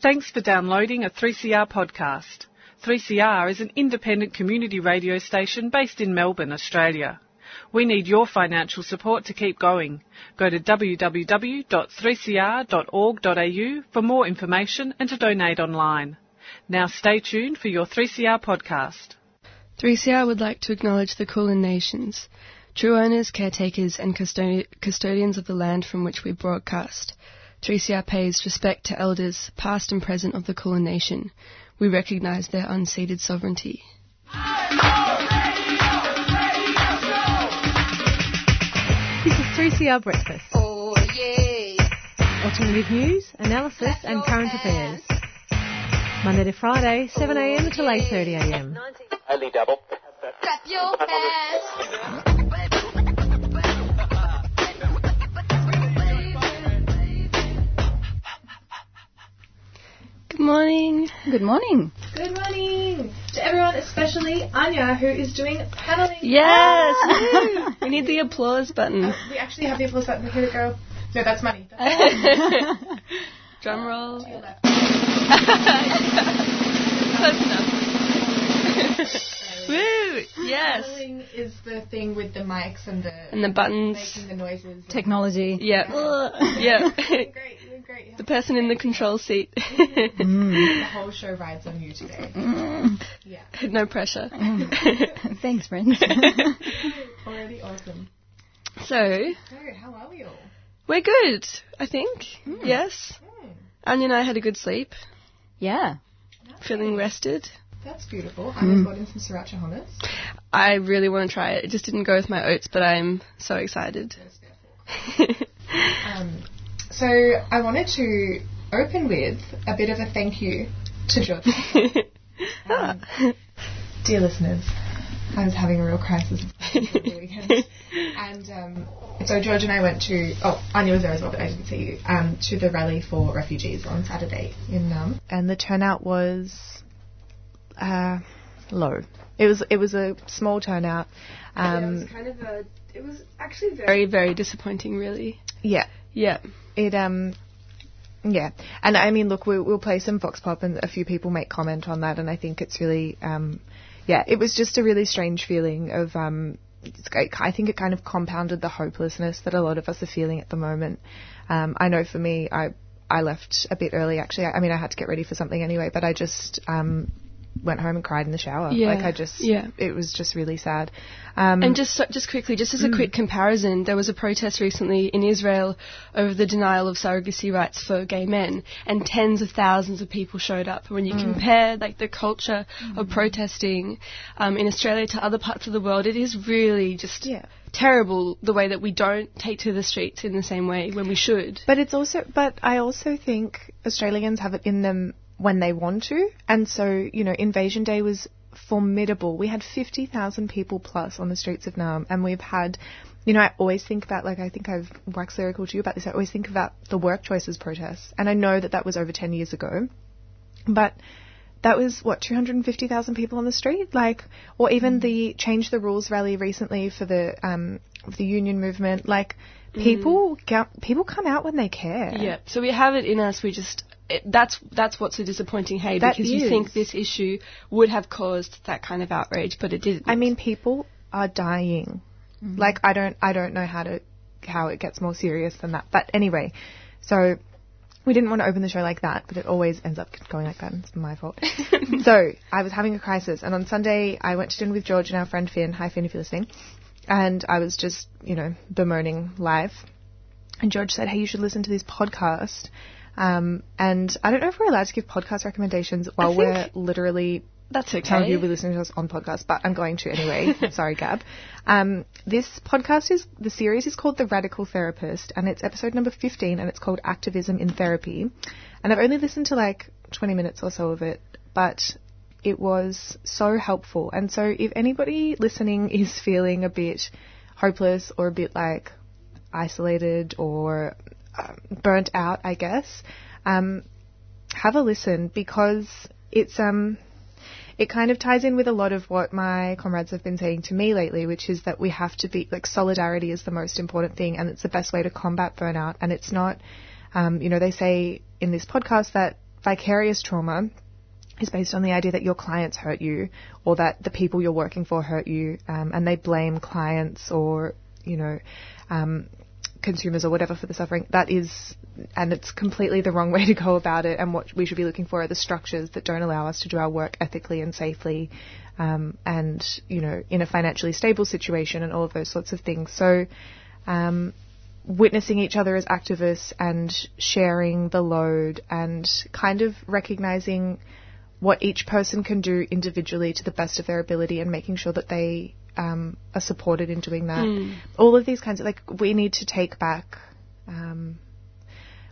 Thanks for downloading a 3CR podcast. 3CR is an independent community radio station based in Melbourne, Australia. We need your financial support to keep going. Go to www.3cr.org.au for more information and to donate online. Now stay tuned for your 3CR podcast. 3CR would like to acknowledge the Kulin Nations, true owners, caretakers, and custodi- custodians of the land from which we broadcast. 3CR pays respect to elders, past and present, of the Kulin Nation. We recognise their unceded sovereignty. This is 3CR Breakfast. Oh, yeah. Alternative news, analysis, and current affairs. Monday to Friday, 7am until 8.30am. Only double. Clap your hands. Good morning. Good morning. Good morning to everyone, especially Anya, who is doing paneling. Yes! Ah. woo. we need the applause button. Uh, we actually have the applause button. Here we go. No, that's money. That's Drum roll. to your left. Close enough. Woo! Yes. Paneling is the thing with the mics and the And the buttons. making the noises. Technology. Yeah. yeah. Great, you're great. the person in the control seat. The whole show rides on you today. Mm. Yeah, no pressure. Thanks, friends. already awesome. so, So, how are we all? we're good, I think. Yes. Hmm, Anya and I had a good sleep, yeah. feeling rested. That's beautiful. I just got in some sriracha hummus. I really want to try it. It just didn't go with my oats, but I'm so excited. Um, so I wanted to open with a bit of a thank you to George. Um, dear listeners, I was having a real crisis over the weekend. and um, so George and I went to, oh, Anya was there as well, but I didn't see you, um, to the rally for refugees on Saturday in Naarm. And the turnout was uh, low. It was it was a small turnout. Yeah, it Um, was kind of a. It was actually very, very disappointing, really. yeah, Yeah. it um yeah and i mean look we, we'll play some vox pop and a few people make comment on that and i think it's really um yeah it was just a really strange feeling of um I think it kind of compounded the hopelessness that a lot of us are feeling at the moment. Um, I know for me, I I left a bit early. Actually, I, I mean, I had to get ready for something anyway, but I just um, went home and cried in the shower. Yeah, Like I just, yeah. it was just really sad. Um, And just so, just quickly, just as a quick comparison, there was a protest recently in Israel over the denial of surrogacy rights for gay men, and tens of thousands of people showed up. And when you compare like the culture of protesting um, in Australia to other parts of the world, it is really just Yeah. terrible the way that we don't take to the streets in the same way when we should. But it's also, but I also think Australians have it in them when they want to. And so, you know, Invasion Day was formidable. We had 50,000 people plus on the streets of Naarm, and we've had, you know, I always think about, like, I think I've waxed lyrical to you about this, I always think about the work choices protests. And I know that that was over 10 years ago. But that was what 250,000 people on the street, like, or even the change the rules rally recently for the um, the union movement. Like, people ga- people come out when they care. Yeah, so we have it in us. We just it, that's that's what's a disappointing hey That because you think this issue would have caused that kind of outrage, but it didn't. I mean, people are dying. Mm-hmm. Like, I don't I don't know how to how it gets more serious than that. But anyway, so. We didn't want to open the show like that, but it always ends up going like that. and It's my fault. so I was having a crisis, and on Sunday I went to dinner with George and our friend Finn. Hi Finn, if you're listening. And I was just, you know, bemoaning life. And George said, "Hey, you should listen to this podcast." Um, and I don't know if we're allowed to give podcast recommendations while we're literally that's okay. Some of you will be listening to us on podcast, but I'm going to anyway. Sorry, Gab. Um, this podcast is the series is called The Radical Therapist, and it's episode number 15, and it's called Activism in Therapy. And I've only listened to like 20 minutes or so of it, but it was so helpful. And so, if anybody listening is feeling a bit hopeless or a bit like isolated or um, burnt out, I guess, um, have a listen because it's um it kind of ties in with a lot of what my comrades have been saying to me lately, which is that we have to be like solidarity is the most important thing, and it's the best way to combat burnout. And it's not, um, you know, they say in this podcast that vicarious trauma is based on the idea that your clients hurt you or that the people you're working for hurt you um, and they blame clients or, you know, um, consumers or whatever for the suffering. That is, and it's completely the wrong way to go about it. And what we should be looking for are the structures that don't allow us to do our work ethically and safely, um, and you know, in a financially stable situation and all of those sorts of things. So, um, witnessing each other as activists and sharing the load and kind of recognizing what each person can do individually to the best of their ability and making sure that they um, are supported in doing that. All of these kinds of like we need to take back um,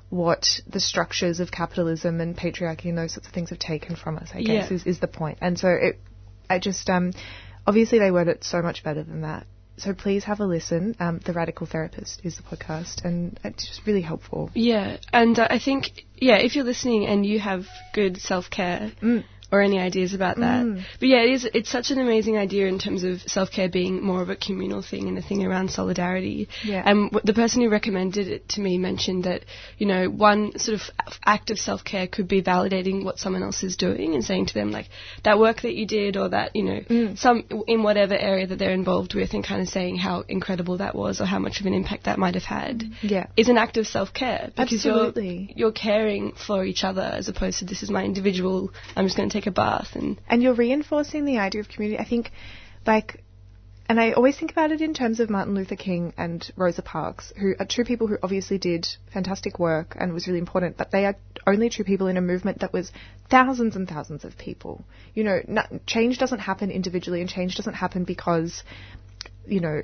what the structures of capitalism and patriarchy and those sorts of things have taken from us. I guess Yeah. is, is the point. And so it, I just um, obviously they word it so much better than that. So please have a listen. Um, the Radical Therapist is the podcast, and it's just really helpful. Yeah, and uh, I think yeah, if you're listening and you have good self care Mm. Or any ideas about that, mm. but yeah, it is it's such an amazing idea in terms of self care being more of a communal thing and a thing around solidarity. Yeah. And the person who recommended it to me mentioned that you know one sort of act of self care could be validating what someone else is doing and saying to them like that work that you did or that you know mm. some in whatever area that they're involved with and kind of saying how incredible that was or how much of an impact that might have had mm. Yeah. is an act of self care because Absolutely. you're you're caring for each other as opposed to this is my individual. I'm just going to take a bath and and you're reinforcing the idea of community. I think, like, and I always think about it in terms of Martin Luther King and Rosa Parks, who are two people who obviously did fantastic work and was really important, but they are only two people in a movement that was thousands and thousands of people. You know, no, change doesn't happen individually, and change doesn't happen because, you know,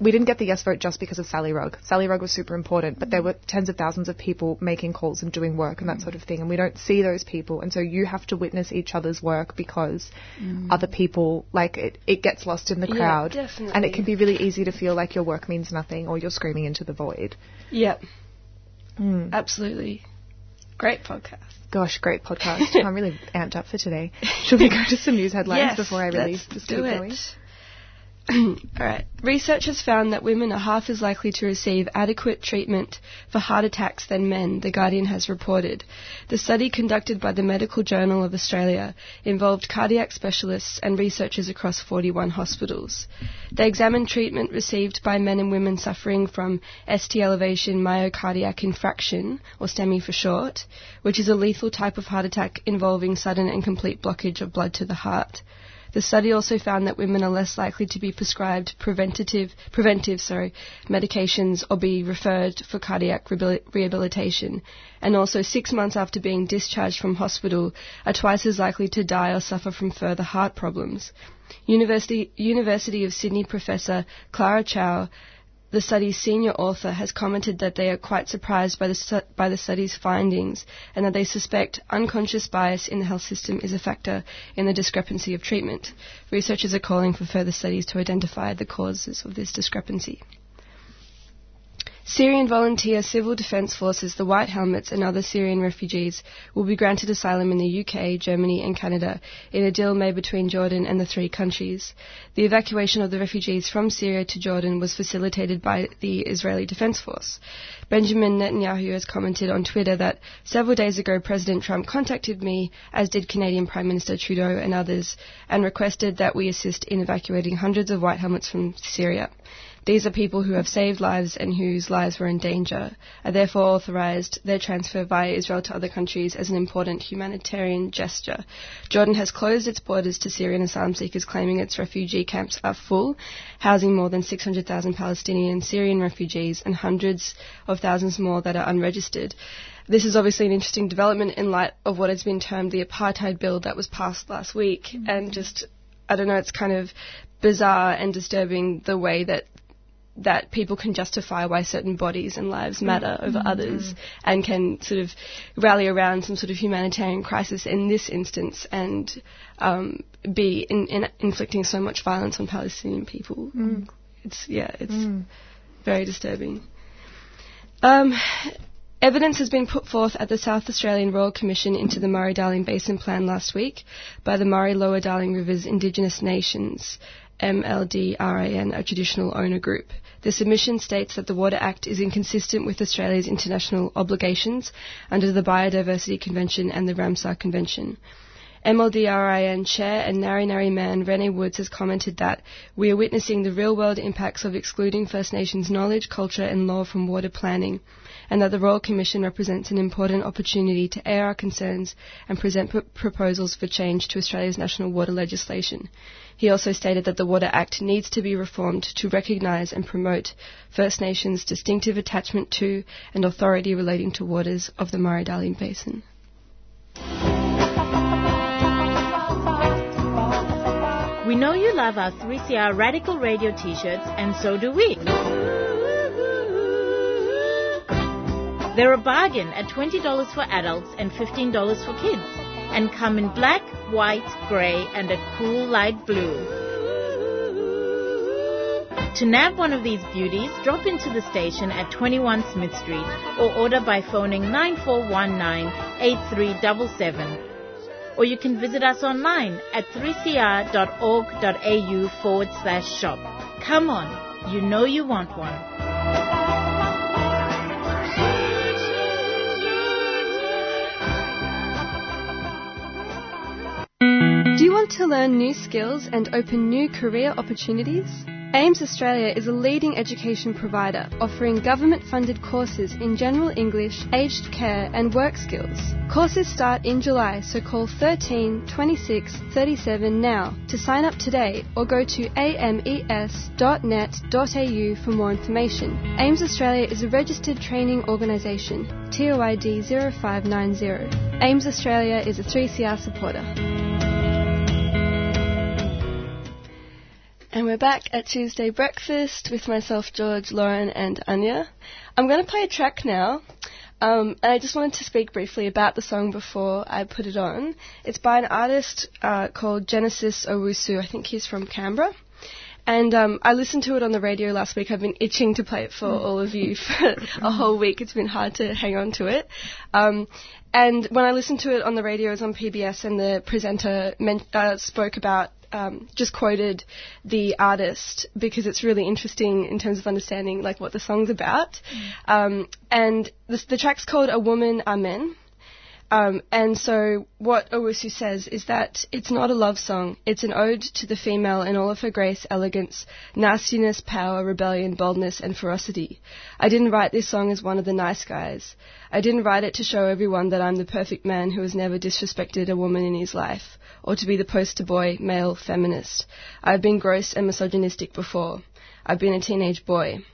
we didn't get the yes vote just because of Sally Rugg. Sally Rugg was super important, but there were tens of thousands of people making calls and doing work and that sort of thing, and we don't see those people, and so you have to witness each other's work because mm. other people, like, it, it gets lost in the Yeah, crowd, and it can be really easy to feel like your work means nothing or you're screaming into the void. yeah, mm. absolutely. Great podcast. Gosh, great podcast. I'm really amped up for today. Should we go to some news headlines Yes, before I really let's just do it. going? All right. Research has found that women are half as likely to receive adequate treatment for heart attacks than men, The Guardian has reported. The study conducted by the Medical Journal of Australia involved cardiac specialists and researchers across 41 hospitals. They examined treatment received by men and women suffering from ST elevation myocardiac infraction, or STEMI for short, which is a lethal type of heart attack involving sudden and complete blockage of blood to the heart. The study also found that women are less likely to be prescribed preventative, preventive sorry, medications or be referred for cardiac rehabilitation, and also six months after being discharged from hospital are twice as likely to die or suffer from further heart problems. University, University of Sydney professor Clara Chow the study's senior author has commented that they are quite surprised by the, by the study's findings and that they suspect unconscious bias in the health system is a factor in the discrepancy of treatment. Researchers are calling for further studies to identify the causes of this discrepancy. Syrian volunteer civil defence forces, the White Helmets, and other Syrian refugees will be granted asylum in the UK, Germany, and Canada in a deal made between Jordan and the three countries. The evacuation of the refugees from Syria to Jordan was facilitated by the Israeli Defence Force. Benjamin Netanyahu has commented on Twitter that several days ago President Trump contacted me, as did Canadian Prime Minister Trudeau and others, and requested that we assist in evacuating hundreds of White Helmets from Syria. These are people who have saved lives and whose lives were in danger. I therefore authorised their transfer via Israel to other countries as an important humanitarian gesture. Jordan has closed its borders to Syrian asylum seekers, claiming its refugee camps are full, housing more than 600,000 Palestinian Syrian refugees and hundreds of thousands more that are unregistered. This is obviously an interesting development in light of what has been termed the apartheid bill that was passed last week, mm-hmm. and just I don't know, it's kind of bizarre and disturbing the way that that people can justify why certain bodies and lives matter over others and can sort of rally around some sort of humanitarian crisis in this instance and um, be in, in inflicting so much violence on Palestinian people. It's yeah, it's very disturbing. Um, Evidence has been put forth at the South Australian Royal Commission into the Murray-Darling Basin Plan last week by the Murray Lower Darling Rivers Indigenous Nations MLDRIN, a traditional owner group. The submission states that the Water Act is inconsistent with Australia's international obligations under the Biodiversity Convention and the Ramsar Convention. MLDRIN Chair and Nari Nari Man Rene Woods has commented that we are witnessing the real world impacts of excluding First Nations knowledge, culture, and law from water planning, and that the Royal Commission represents an important opportunity to air our concerns and present p- proposals for change to Australia's national water legislation. He also stated that the Water Act needs to be reformed to recognise and promote First Nations' distinctive attachment to and authority relating to waters of the Murray-Darling Basin. Love our 3CR Radical Radio t-shirts, and so do we. They're a bargain at $20 for adults and $15 for kids, and come in black, white, grey, and a cool light blue. To nab one of these beauties, drop into the station at 21 Smith Street or order by phoning 9419 8377 or you can visit us online at 3cr.org.au forward slash shop. Come on, you know you want one. Do you want to learn new skills and open new career opportunities? AMES Australia is a leading education provider offering government funded courses in general English, aged care, and work skills. Courses start in July, so call 13 26 37 now to sign up today or go to ames.net.au for more information. AMES Australia is a registered training organisation, TOID 0590. AMES Australia is a 3CR supporter. And we're back at Tuesday breakfast with myself, George, Lauren, and Anya. I'm going to play a track now. Um, and I just wanted to speak briefly about the song before I put it on. It's by an artist uh, called Genesis Owusu. I think he's from Canberra. And um, I listened to it on the radio last week. I've been itching to play it for all of you for a whole week. It's been hard to hang on to it. Um, and when I listened to it on the radio, it was on PBS, and the presenter men- uh, spoke about um, just quoted the artist because it's really interesting in terms of understanding like what the song's about. Um, and the, the track's called "A Woman, Amen." Um, and so what Owusu says is that it's not a love song. It's an ode to the female in all of her grace, elegance, nastiness, power, rebellion, boldness, and ferocity. I didn't write this song as one of the nice guys. I didn't write it to show everyone that I'm the perfect man who has never disrespected a woman in his life, or to be the poster boy, male, feminist. I've been gross and misogynistic before. I've been a teenage boy.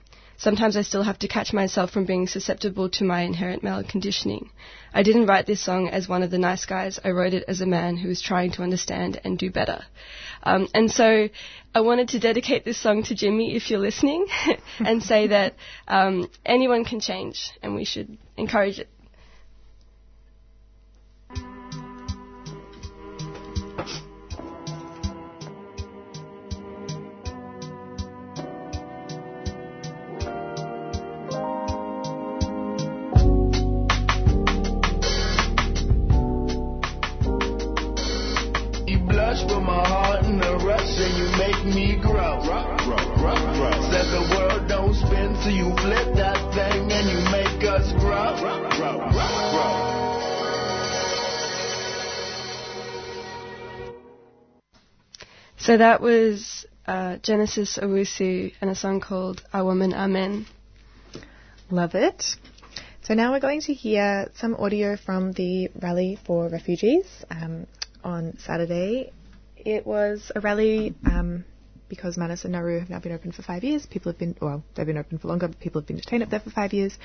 Sometimes I still have to catch myself from being susceptible to my inherent male conditioning. I didn't write this song as one of the nice guys. I wrote it as a man who was trying to understand and do better. Um, and so I wanted to dedicate this song to Jimmy, if you're listening, and say that um, anyone can change and we should encourage it. Make me grow. Said the world don't spin, so you flip that thing and you make us grow. So that was uh, Genesis Owusu and a song called A Woman Amen. Love it. So now we're going to hear some audio from the rally for refugees um, on Saturday. It was a rally um, because Manus and Nauru have now been open for five years. People have been, well, they've been open for longer, but people have been detained up there for five years.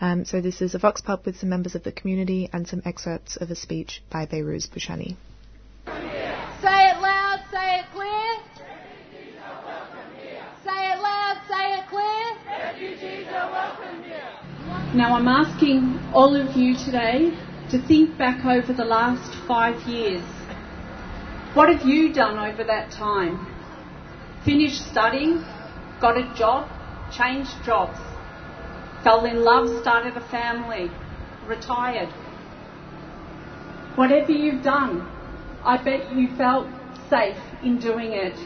Um, so this is a Vox Pop with some members of the community and some excerpts of a speech by Behrouz Boochani. Say it loud, say it clear. Say it loud, say it clear. Now I'm asking all of you today to think back over the last five years. What have you done over that time? Finished studying, got a job, changed jobs, fell in love, started a family, retired. Whatever you've done, I bet you felt safe in doing it.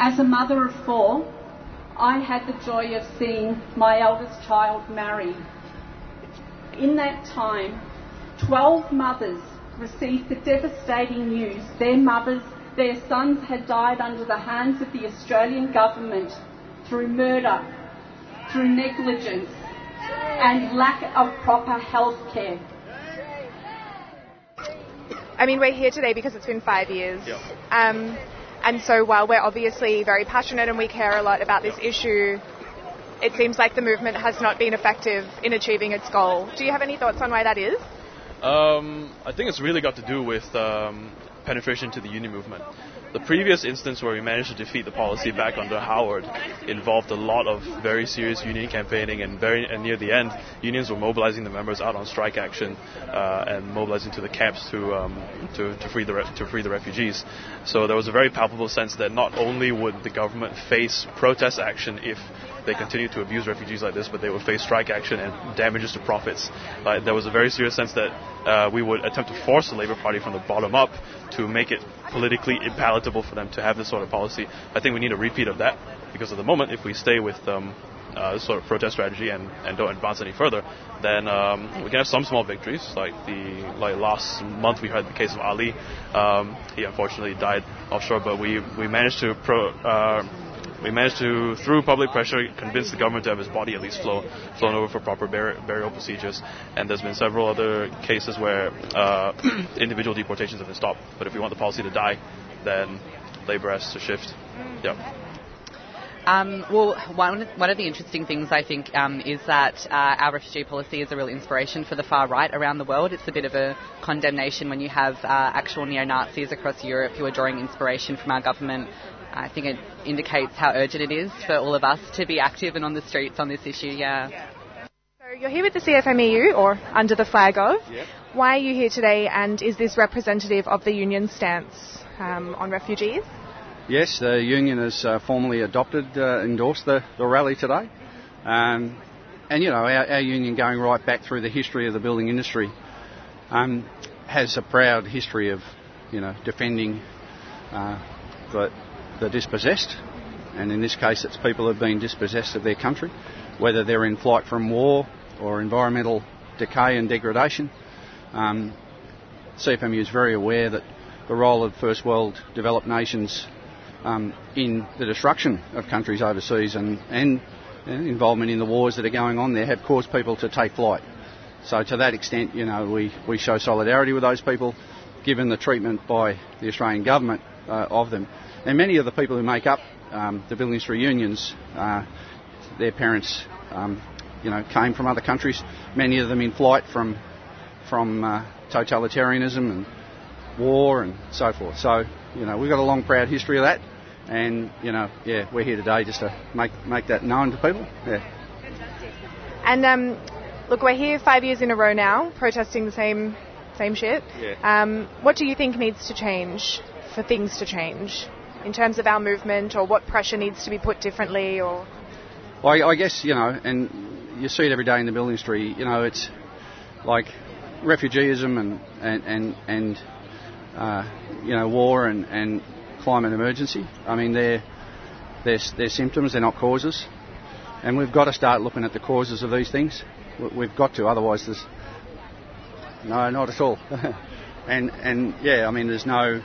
As a mother of four, I had the joy of seeing my eldest child marry. In that time, 12 mothers received the devastating news their mothers, their sons had died under the hands of the Australian government through murder, through negligence, and lack of proper health care. I mean, we're here today because it's been five years. Um, and so while we're obviously very passionate and we care a lot about this issue, it seems like the movement has not been effective in achieving its goal. Do you have any thoughts on why that is? Um, I think it's really got to do with um, penetration to the union movement. The previous instance where we managed to defeat the policy back under Howard involved a lot of very serious union campaigning, and very and near the end, unions were mobilizing the members out on strike action uh, and mobilizing to the camps to, um, to to free the re- to free the refugees. So there was a very palpable sense that not only would the government face protest action if they continue to abuse refugees like this, but they would face strike action and damages to profits. Like, there was a very serious sense that uh, we would attempt to force the Labour Party from the bottom up to make it politically impalatable for them to have this sort of policy. I think we need a repeat of that because at the moment, if we stay with um, uh, this sort of protest strategy and, and don't advance any further, then um, we can have some small victories. Like the like last month, we had the case of Ali. Um, he unfortunately died offshore, but we we managed to pro. Uh, we managed to, through public pressure, convince the government to have his body at least flown, flown over for proper bur- burial procedures. And there's been several other cases where uh, individual deportations have been stopped. But if we want the policy to die, then Labour has to shift. Yeah. Um, well, one, one of the interesting things I think um, is that uh, our refugee policy is a real inspiration for the far right around the world. It's a bit of a condemnation when you have uh, actual neo Nazis across Europe who are drawing inspiration from our government. I think it indicates how urgent it is for all of us to be active and on the streets on this issue, yeah. So you're here with the CFMEU, or under the flag of. Yeah. Why are you here today, and is this representative of the union stance um, on refugees? Yes, the union has uh, formally adopted, uh, endorsed the, the rally today. Um, and, you know, our, our, union going right back through the history of the building industry um, has a proud history of, you know, defending uh, the, the dispossessed. And in this case, it's people who have been dispossessed of their country, whether they're in flight from war or environmental decay and degradation. Um, CFMU is very aware that the role of first world developed nations um, in the destruction of countries overseas and, and, involvement in the wars that are going on there have caused people to take flight. So to that extent, you know, we, we show solidarity with those people, given the treatment by the Australian government uh, of them. And many of the people who make up um, the building industry unions, uh, their parents, um, you know, came from other countries. Many of them in flight from from uh, totalitarianism and war and so forth. So, you know, we've got a long, proud history of that. And, you know, yeah, we're here today just to make, make that known to people. Yeah. And, um, look, we're here five years in a row now, protesting the same, same shit. Yeah. Um, what do you think needs to change for things to change in terms of our movement or what pressure needs to be put differently or? I, I guess, you know, and you see it every day in the building industry, you know, it's like refugeeism and, and, and, and uh, you know, war and, and climate emergency. I mean, they're, they're, they're symptoms, they're not causes. And we've got to start looking at the causes of these things. We've got to, otherwise there's... No, not at all. and, and yeah, I mean, there's no...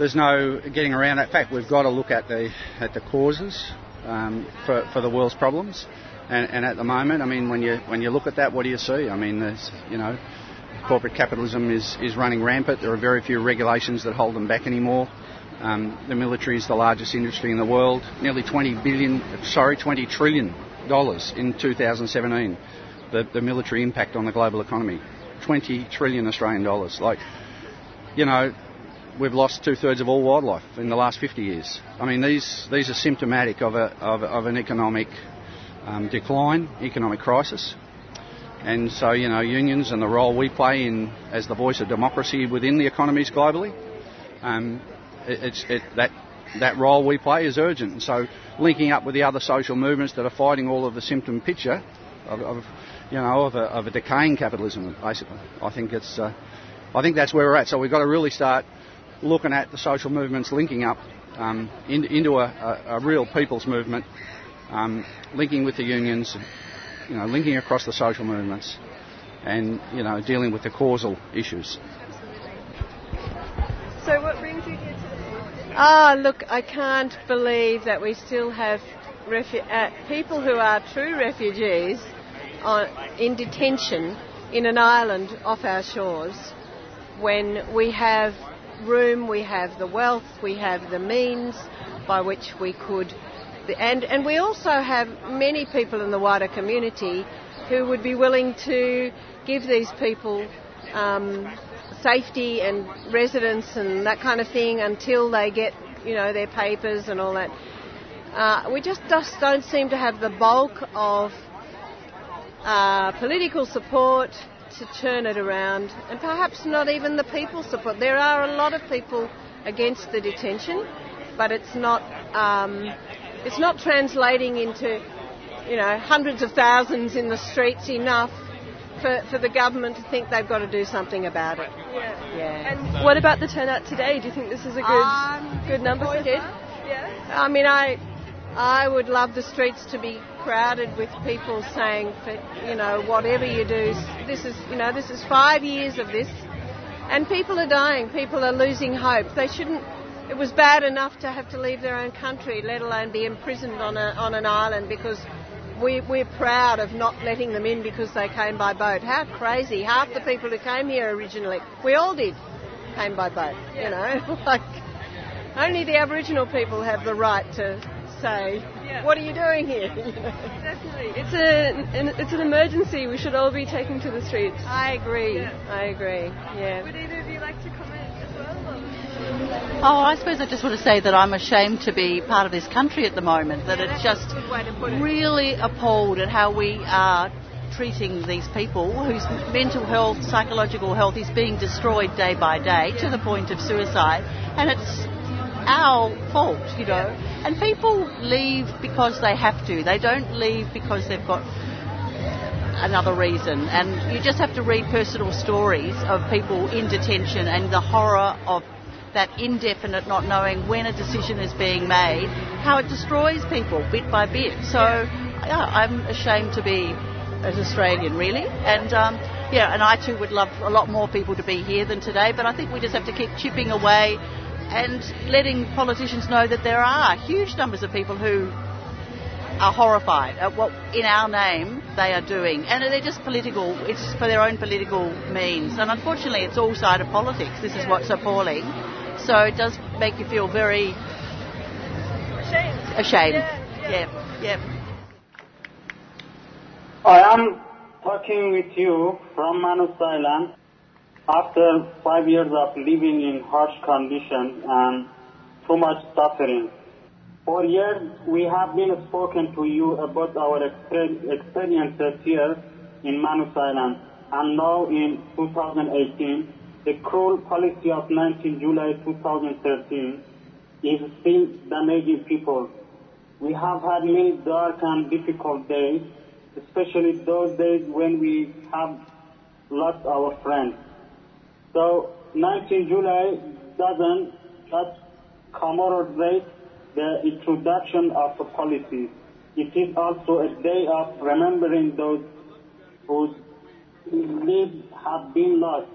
There's no getting around that fact. We've got to look at the at the causes um, for for the world's problems, and, and at the moment, I mean, when you when you look at that, what do you see? I mean, there's you know, corporate capitalism is, is running rampant. There are very few regulations that hold them back anymore. Um, the military is the largest industry in the world, nearly 20 billion, sorry, 20 trillion dollars in 2017. The, the military impact on the global economy, 20 trillion Australian dollars. Like, you know, we've lost two thirds of all wildlife in the last 50 years. I mean, these these are symptomatic of a of, of an economic um, decline, economic crisis. And so, you know, unions and the role we play in as the voice of democracy within the economies globally, um, it, it's it, that that role we play is urgent. And so, linking up with the other social movements that are fighting all of the symptom picture of, of you know, of a, of a, decaying capitalism, basically, I think it's, uh, I think that's where we're at. So we've got to really start looking at the social movements linking up um, in, into a, a, a, real people's movement, um, linking with the unions, you know, linking across the social movements, and you know, dealing with the causal issues. So, what brings you here today? Ah, oh, look, I can't believe that we still have refu- uh, people who are true refugees on, in detention in an island off our shores when we have room, we have the wealth, we have the means by which we could. And, and we also have many people in the wider community who would be willing to give these people um, safety and residence and that kind of thing until they get, you know, their papers and all that. Uh, we just, just don't seem to have the bulk of uh, political support to turn it around, and perhaps not even the people support. There are a lot of people against the detention, but it's not um, it's not translating into you know hundreds of thousands in the streets enough for, for the government to think they've got to do something about it. Yeah. Yeah. And what about the turnout today? Do you think this is a good um, good number so far? Yeah. I mean, I I would love the streets to be crowded with people saying, for, you know, whatever you do, this is, you know, this is five years of this, and people are dying. People are losing hope. They shouldn't. It was bad enough to have to leave their own country, let alone be imprisoned on a, on an island because we, we're proud of not letting them in because they came by boat. How crazy! Half the people who came here originally, we all did, came by boat. You know, like only the Aboriginal people have the right to say, yeah. "What are you doing here?" Definitely, it's a an, it's an emergency. We should all be taking to the streets. I agree. Yeah. I agree. Yeah. Would either of you like to comment as well? Oh, I suppose I just want to say that I'm ashamed to be part of this country at the moment. That yeah, it's just it. really appalled at how we are treating these people whose mental health, psychological health is being destroyed day by day to the point of suicide. And it's our fault, you know. And people leave because they have to. They don't leave because they've got another reason. And you just have to read personal stories of people in detention and the horror of that indefinite not knowing when a decision is being made, how it destroys people bit by bit. So, yeah, I'm ashamed to be an Australian, really. And, um, yeah, and I too would love a lot more people to be here than today, but I think we just have to keep chipping away and letting politicians know that there are huge numbers of people who are horrified at what, in our name, they are doing. And they're just political, it's for their own political means. And unfortunately, it's all side of politics. This is what's appalling. So it does make you feel very ashamed. Ashamed. Yeah. Yeah. yeah. I am talking with you from Manus Island after five years of living in harsh conditions and too much suffering. For years, we have been spoken to you about our experiences here in Manus Island, and now in 2018, the cruel policy of 19 July 2013 is still damaging people. We have had many dark and difficult days, especially those days when we have lost our friends. So 19 July doesn't just commemorate the introduction of the policy. It is also a day of remembering those whose lives have been lost.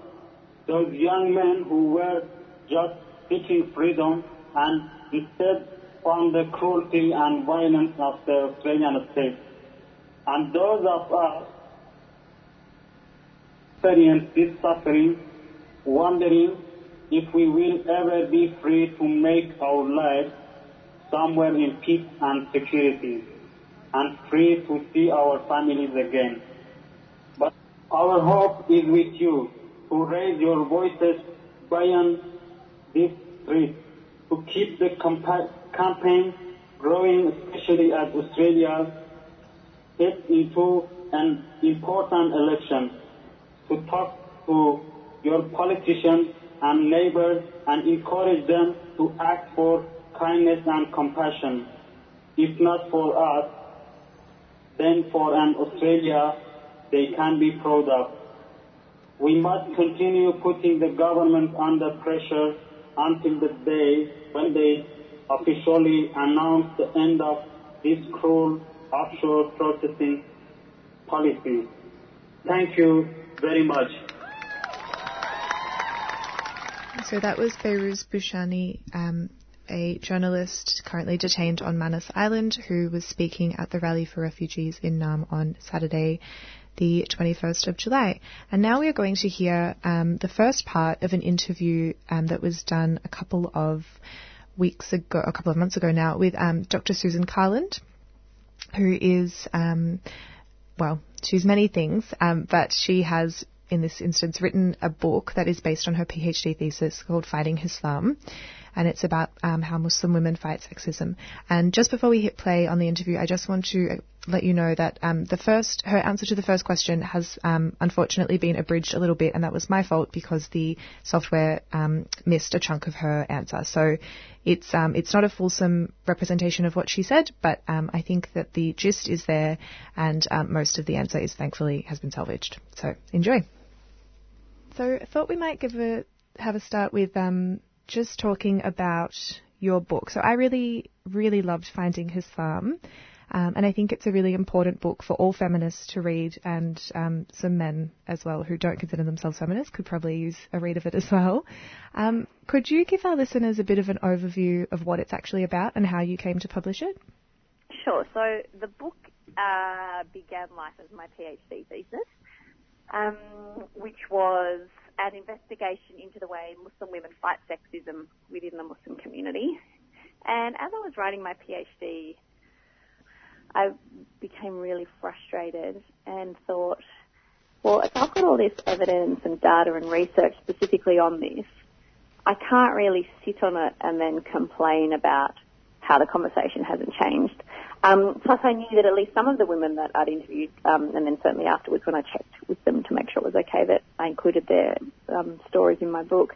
Those young men who were just seeking freedom and instead found the cruelty and violence of the Australian state. And those of us experience this suffering wondering if we will ever be free to make our lives somewhere in peace and security and free to see our families again. But our hope is with you to raise your voices beyond this street, to keep the campaign growing, especially as Australia heads into an important election, to talk to your politicians and neighbors and encourage them to act for kindness and compassion. If not for us, then for an Australia they can be proud of. We must continue putting the government under pressure until the day when they officially announce the end of this cruel offshore processing policy. Thank you very much. So that was Behrouz Boochani, um, a journalist currently detained on Manus Island who was speaking at the Rally for Refugees in Naarm on Saturday, the 21st of July. And now we are going to hear um, the first part of an interview um, that was done a couple of weeks ago, a couple of months ago now, with um, Dr. Susan Carland, who is, um, well, she's many things, um, but she has in this instance, written a book that is based on her PhD thesis called Fighting Hislam. And it's about um, how Muslim women fight sexism. And just before we hit play on the interview, I just want to let you know that um, the first, her answer to the first question has um, unfortunately been abridged a little bit, and that was my fault because the software um, missed a chunk of her answer. So it's um, it's not a fulsome representation of what she said, but um, I think that the gist is there, and most of the answer is thankfully has been salvaged. So enjoy. So I thought we might give a have a start with um, just talking about your book. So I really, really loved Fighting Hislam. Um, and I think it's a really important book for all feminists to read, and um, some men as well who don't consider themselves feminists could probably use a read of it as well. Um, could you give our listeners a bit of an overview of what it's actually about and how you came to publish it? Sure. So the book uh, began life as my PhD thesis um, which was an investigation into the way Muslim women fight sexism within the Muslim community. And as I was writing my PhD, I became really frustrated and thought, well, if I've got all this evidence and data and research specifically on this, I can't really sit on it and then complain about how the conversation hasn't changed. Um, plus, I knew that at least some of the women that I'd interviewed, um, and then certainly afterwards when I checked with them to make sure it was okay that I included their um, stories in my book,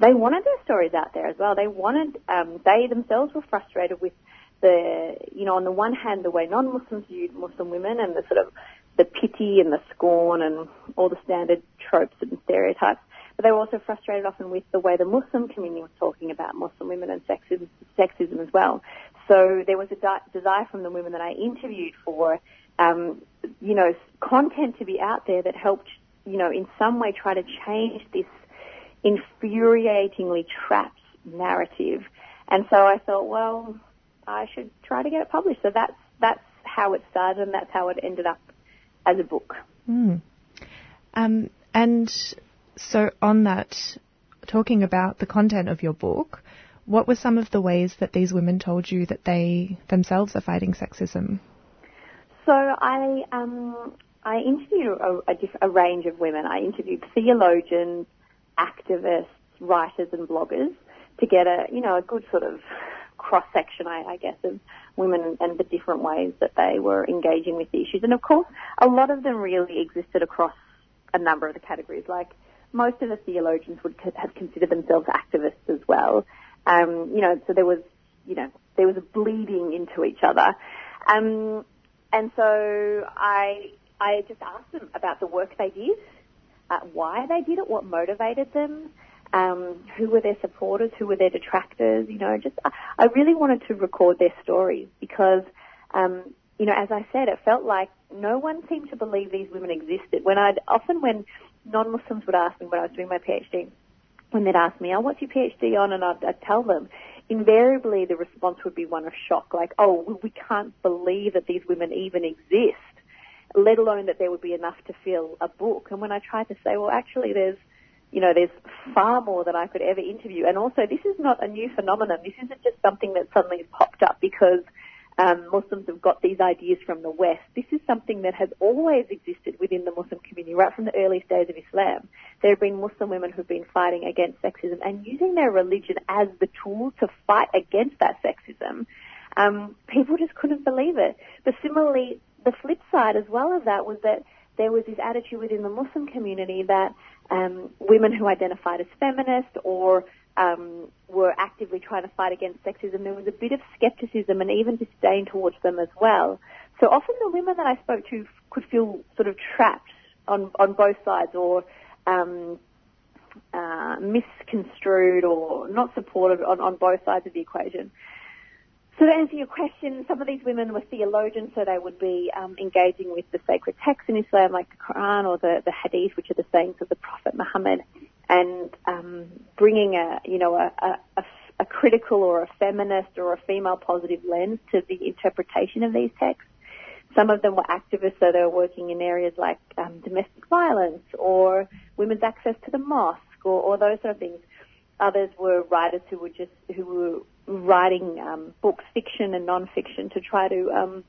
they wanted their stories out there as well. They wanted, um, they themselves were frustrated with the, you know, on the one hand, the way non-Muslims viewed Muslim women and the sort of the pity and the scorn and all the standard tropes and stereotypes. But they were also frustrated often with the way the Muslim community was talking about Muslim women and sexism, sexism as well. So there was a di- desire from the women that I interviewed for, um, you know, content to be out there that helped, you know, in some way try to change this infuriatingly trapped narrative. And so I thought, well, I should try to get it published. So that's that's how it started, and that's how it ended up as a book. Mm. Um, and so on that, talking about the content of your book, what were some of the ways that these women told you that they themselves are fighting sexism? So I um, I interviewed a, a, a range of women. I interviewed theologians, activists, writers, and bloggers to get a you know a good sort of cross section, I, I guess, of women and the different ways that they were engaging with the issues. And of course, a lot of them really existed across a number of the categories. Like most of the theologians would have considered themselves activists as well. Um, you know, so there was, you know, there was a bleeding into each other. Um, and so I, I just asked them about the work they did, uh, why they did it, what motivated them, um, who were their supporters, who were their detractors, you know, just, I really wanted to record their stories because, um, you know, as I said, it felt like no one seemed to believe these women existed. When I'd, often when non-Muslims would ask me when I was doing my PhD, when they'd ask me, oh, what's your PhD on? And I'd, I'd tell them, invariably the response would be one of shock, like, oh, we can't believe that these women even exist, let alone that there would be enough to fill a book. And when I tried to say, well, actually there's, you know, there's far more than I could ever interview. And also, this is not a new phenomenon. This isn't just something that suddenly has popped up because um, Muslims have got these ideas from the West. This is something that has always existed within the Muslim community, right from the earliest days of Islam. There have been Muslim women who've been fighting against sexism and using their religion as the tool to fight against that sexism. Um, people just couldn't believe it. But similarly, the flip side as well of that was that there was this attitude within the Muslim community that um, women who identified as feminist or um, were actively trying to fight against sexism, there was a bit of skepticism and even disdain towards them as well. So often the women that I spoke to could feel sort of trapped on on both sides, or um, uh, misconstrued, or not supported on, on both sides of the equation. So to answer your question, some of these women were theologians, so they would be um, engaging with the sacred texts in Islam, like the Quran or the, the Hadith, which are the sayings of the Prophet Muhammad, and um, bringing a, you know, a, a, a critical or a feminist or a female positive lens to the interpretation of these texts. Some of them were activists, so they were working in areas like um, domestic violence or women's access to the mosque or, or those sort of things. Others were writers who were just who were writing um, books, fiction and non-fiction, to try to um,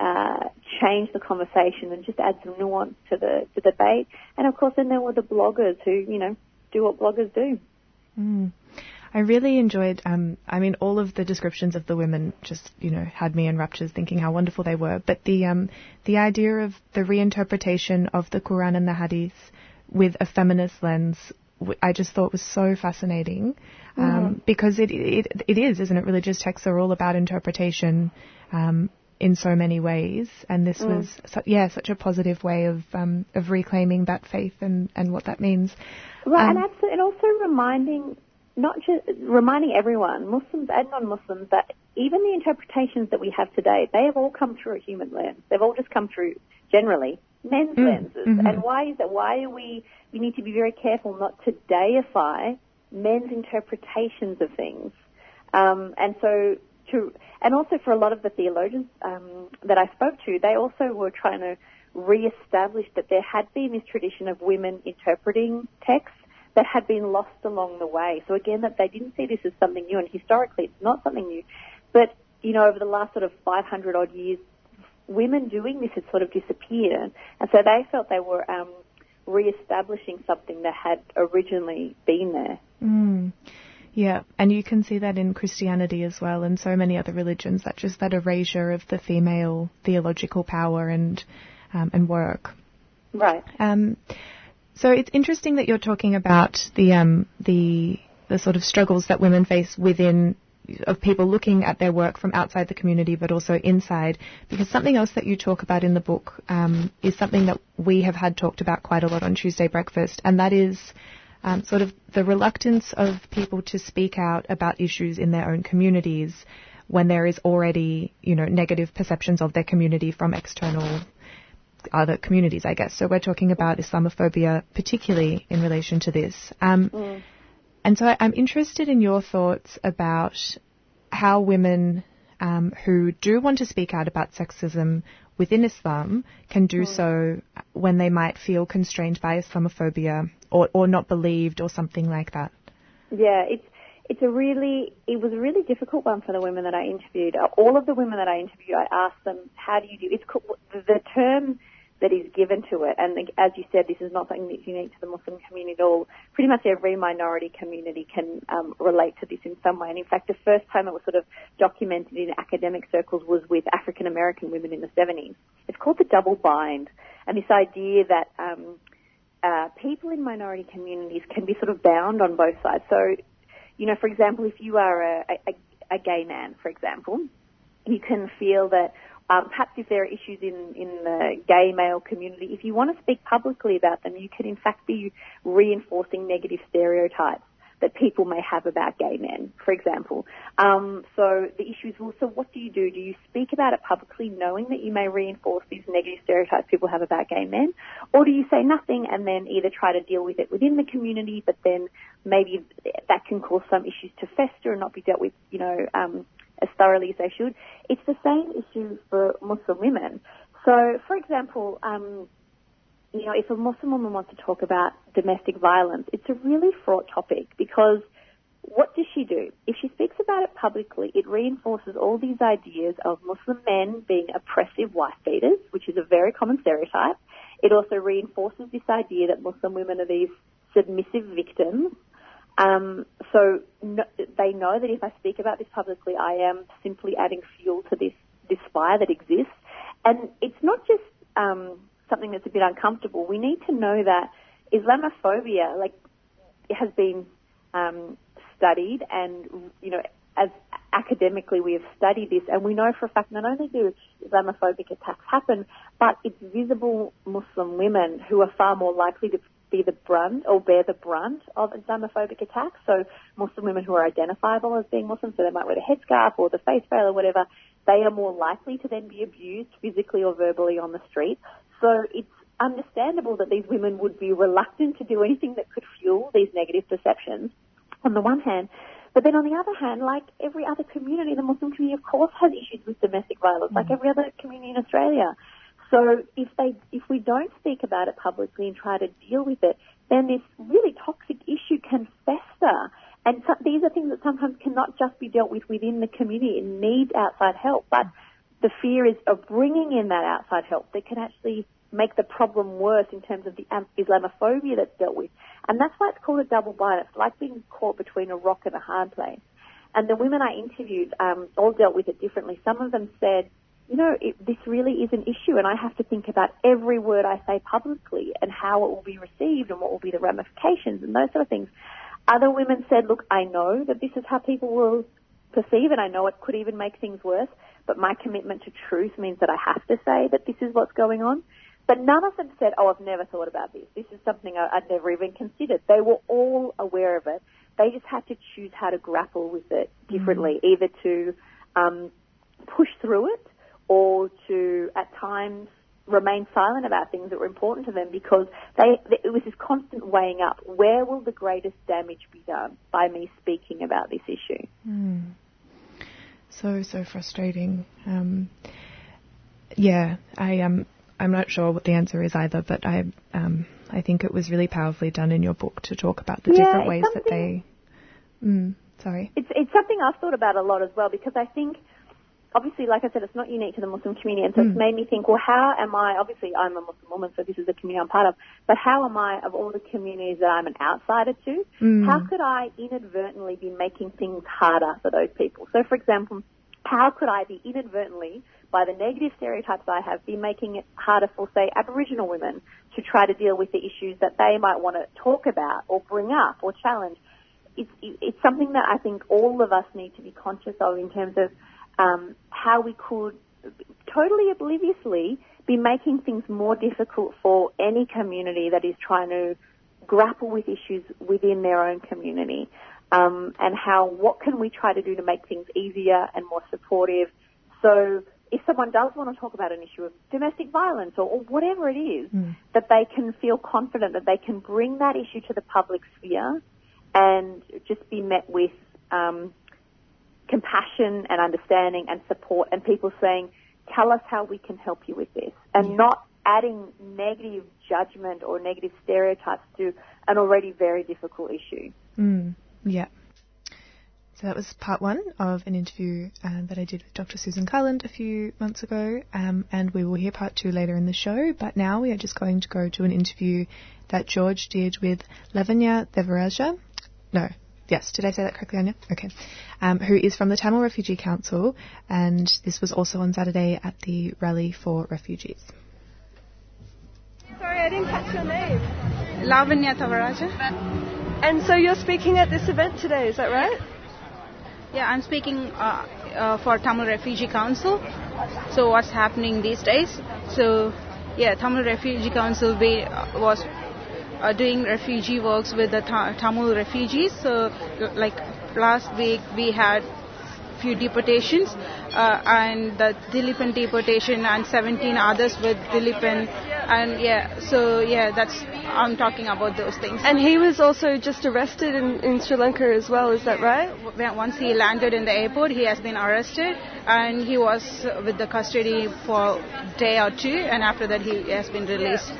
uh, change the conversation and just add some nuance to the to the debate. And of course, then there were the bloggers who you know do what bloggers do. Mm. I really enjoyed. Um, I mean, all of the descriptions of the women just, you know, had me in raptures, thinking how wonderful they were. But the um, the idea of the reinterpretation of the Quran and the Hadith with a feminist lens, I just thought was so fascinating, um, Mm-hmm. because it, it it is, isn't it? Religious texts are all about interpretation. Um, in so many ways, and this Mm. was, su- yeah, such a positive way of um, of reclaiming that faith and, and what that means. Right, Um, and, absolutely, and also reminding not just reminding everyone, Muslims and non-Muslims, that even the interpretations that we have today, they have all come through a human lens. They've all just come through generally men's Mm, lenses. mhm. And why is that? Why are we? We need to be very careful not to deify men's interpretations of things. Um, and so to, and also for a lot of the theologians um, that I spoke to, they also were trying to re-establish that there had been this tradition of women interpreting texts that had been lost along the way. So again, that they didn't see this as something new, and historically it's not something new. But you know, over the last sort of 500 odd years, women doing this had sort of disappeared, and so they felt they were um, re-establishing something that had originally been there. Mm. Yeah, and you can see that in Christianity as well, and so many other religions. That just that erasure of the female theological power and um, and work. Right. Um, so it's interesting that you're talking about the um, the the sort of struggles that women face within of people looking at their work from outside the community, but also inside. Because something else that you talk about in the book um, is something that we have had talked about quite a lot on Tuesday Breakfast, and that is um, sort of the reluctance of people to speak out about issues in their own communities when there is already, you know, negative perceptions of their community from external other communities, I guess. So we're talking about Islamophobia, particularly in relation to this. Um, Mm. And so I'm interested in your thoughts about how women um, who do want to speak out about sexism within Islam can do Mm. so when they might feel constrained by Islamophobia or, or not believed or something like that. Yeah, it's it's a really it was a really difficult one for the women that I interviewed. All of the women that I interviewed, I asked them, "How do you do?" It's the term that is given to it, and as you said, this is not something that's unique to the Muslim community at all. Pretty much every minority community can um, relate to this in some way. And in fact, the first time it was sort of documented in academic circles was with African American women in the 70s. It's called the double bind, and this idea that um, uh, people in minority communities can be sort of bound on both sides. So, you know, for example, if you are a, a, a gay man, for example, you can feel that um, perhaps if there are issues in, in the gay male community, if you want to speak publicly about them, you could in fact be reinforcing negative stereotypes that people may have about gay men, for example. Um, so the issue is, well, so what do you do? Do you speak about it publicly knowing that you may reinforce these negative stereotypes people have about gay men? Or do you say nothing and then either try to deal with it within the community, but then maybe that can cause some issues to fester and not be dealt with, you know, um, as thoroughly as they should? It's the same issue for Muslim women. So, for example, um, you know, if a Muslim woman wants to talk about domestic violence, it's a really fraught topic because what does she do? If she speaks about it publicly, it reinforces all these ideas of Muslim men being oppressive wife beaters, which is a very common stereotype. It also reinforces this idea that Muslim women are these submissive victims. Um, so no, they know that if I speak about this publicly, I am simply adding fuel to this this fire that exists. And it's not just um, something that's a bit uncomfortable. We need to know that Islamophobia, like, has been um, studied, and you know, as academically we have studied this, and we know for a fact not only do Islamophobic attacks happen, but it's visible Muslim women who are far more likely to be the brunt or bear the brunt of Islamophobic attacks. So Muslim women who are identifiable as being Muslim, so they might wear the headscarf or the face veil or whatever, they are more likely to then be abused physically or verbally on the street. So it's understandable that these women would be reluctant to do anything that could fuel these negative perceptions on the one hand. But then on the other hand, like every other community, the Muslim community of course has issues with domestic violence, like mm. every other community in Australia. So if they, if we don't speak about it publicly and try to deal with it, then this really toxic issue can fester. And so, these are things that sometimes cannot just be dealt with within the community. and needs outside help. But the fear is of bringing in that outside help that can actually make the problem worse in terms of the Islamophobia that's dealt with. And that's why it's called a double bind. It's like being caught between a rock and a hard place. And the women I interviewed um, all dealt with it differently. Some of them said, you know, it, this really is an issue, and I have to think about every word I say publicly and how it will be received and what will be the ramifications and those sort of things. Other women said, look, I know that this is how people will perceive it. And I know it could even make things worse, but my commitment to truth means that I have to say that this is what's going on. But none of them said, oh, I've never thought about this. This is something I, would never even considered. They were all aware of it. They just had to choose how to grapple with it differently, mm. either to um, push through it or to, at times, remain silent about things that were important to them because they, it was this constant weighing up. Where will the greatest damage be done by me speaking about this issue? Mm. So, so frustrating. Um, yeah, I um, I'm not sure what the answer is either, but I um, I think it was really powerfully done in your book to talk about the yeah, different ways that they. Mm, sorry. It's it's something I've thought about a lot as well because I think obviously, like I said, it's not unique to the Muslim community, and so mm. it's made me think, well, how am I? Obviously, I'm a Muslim woman, so this is the community I'm part of. But how am I, of all the communities that I'm an outsider to, mm. how could I inadvertently be making things harder for those people? So, for example, how could I be inadvertently by the negative stereotypes I have, be making it harder for, say, Aboriginal women to try to deal with the issues that they might want to talk about or bring up or challenge. It's, it's something that I think all of us need to be conscious of in terms of um, how we could totally obliviously be making things more difficult for any community that is trying to grapple with issues within their own community. Um, and how, what can we try to do to make things easier and more supportive so if someone does want to talk about an issue of domestic violence or, or whatever it is, mm. that they can feel confident that they can bring that issue to the public sphere and just be met with um, compassion and understanding and support and people saying, tell us how we can help you with this and yeah. not adding negative judgment or negative stereotypes to an already very difficult issue. Mm. Yeah. So that was part one of an interview uh, that I did with Dr. Susan Carland a few months ago, um, and we will hear part two later in the show. But now we are just going to go to an interview that George did with Lavanya Devaraja. No, yes, did I say that correctly, Anya? Okay. Um, who is from the Tamil Refugee Council, and this was also on Saturday at the Rally for Refugees. Sorry, I didn't catch your name. Lavanya Devaraja. And so you're speaking at this event today, is that right? Yeah, I'm speaking uh, uh, for Tamil Refugee Council. So what's happening these days? So yeah, Tamil Refugee Council be, uh, was uh, doing refugee works with the Tamil refugees. So like last week we had few deportations uh, and the Dilipan deportation and 17 others with Dilipan and yeah so yeah that's I'm talking about those things and he was also just arrested in, in Sri Lanka as well is that right once he landed in the airport he has been arrested and he was with the custody for a day or two and after that he has been released.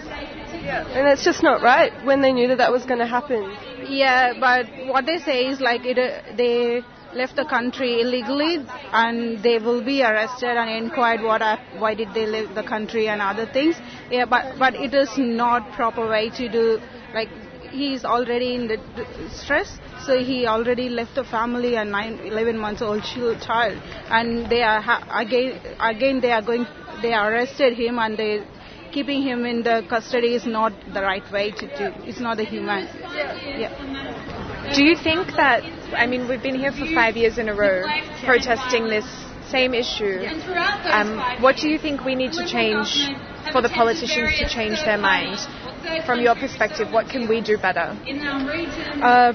And it's just not right when they knew that that was going to happen. Yeah, but what they say is like it, uh, they left the country illegally and they will be arrested and inquired what why did they leave the country and other things. Yeah but but it is not proper way to do like he is already in the stress. So he already left the family and nine, 11 months old child. And they are again again they are going they arrested him and they keeping him in the custody is not the right way to do it's not the human yeah do you think that I mean, we've been here for five years in a row protesting this same issue. Um, what do you think we need to change for the politicians to change their mind? From your perspective, what can we do better? Uh,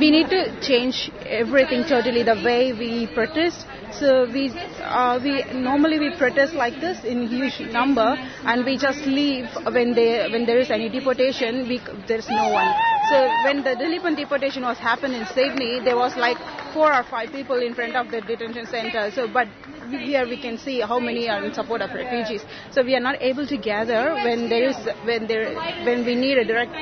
we need to change everything totally the way we protest. So we uh, we normally we protest like this in huge number, and we just leave when they when there is any deportation. We there's no one. So when the Dilipan deportation was happening in Sydney, there was like four or five people in front of the detention center. So but here we can see how many are in support of refugees. So we are not able to gather when there is when there when we need a direct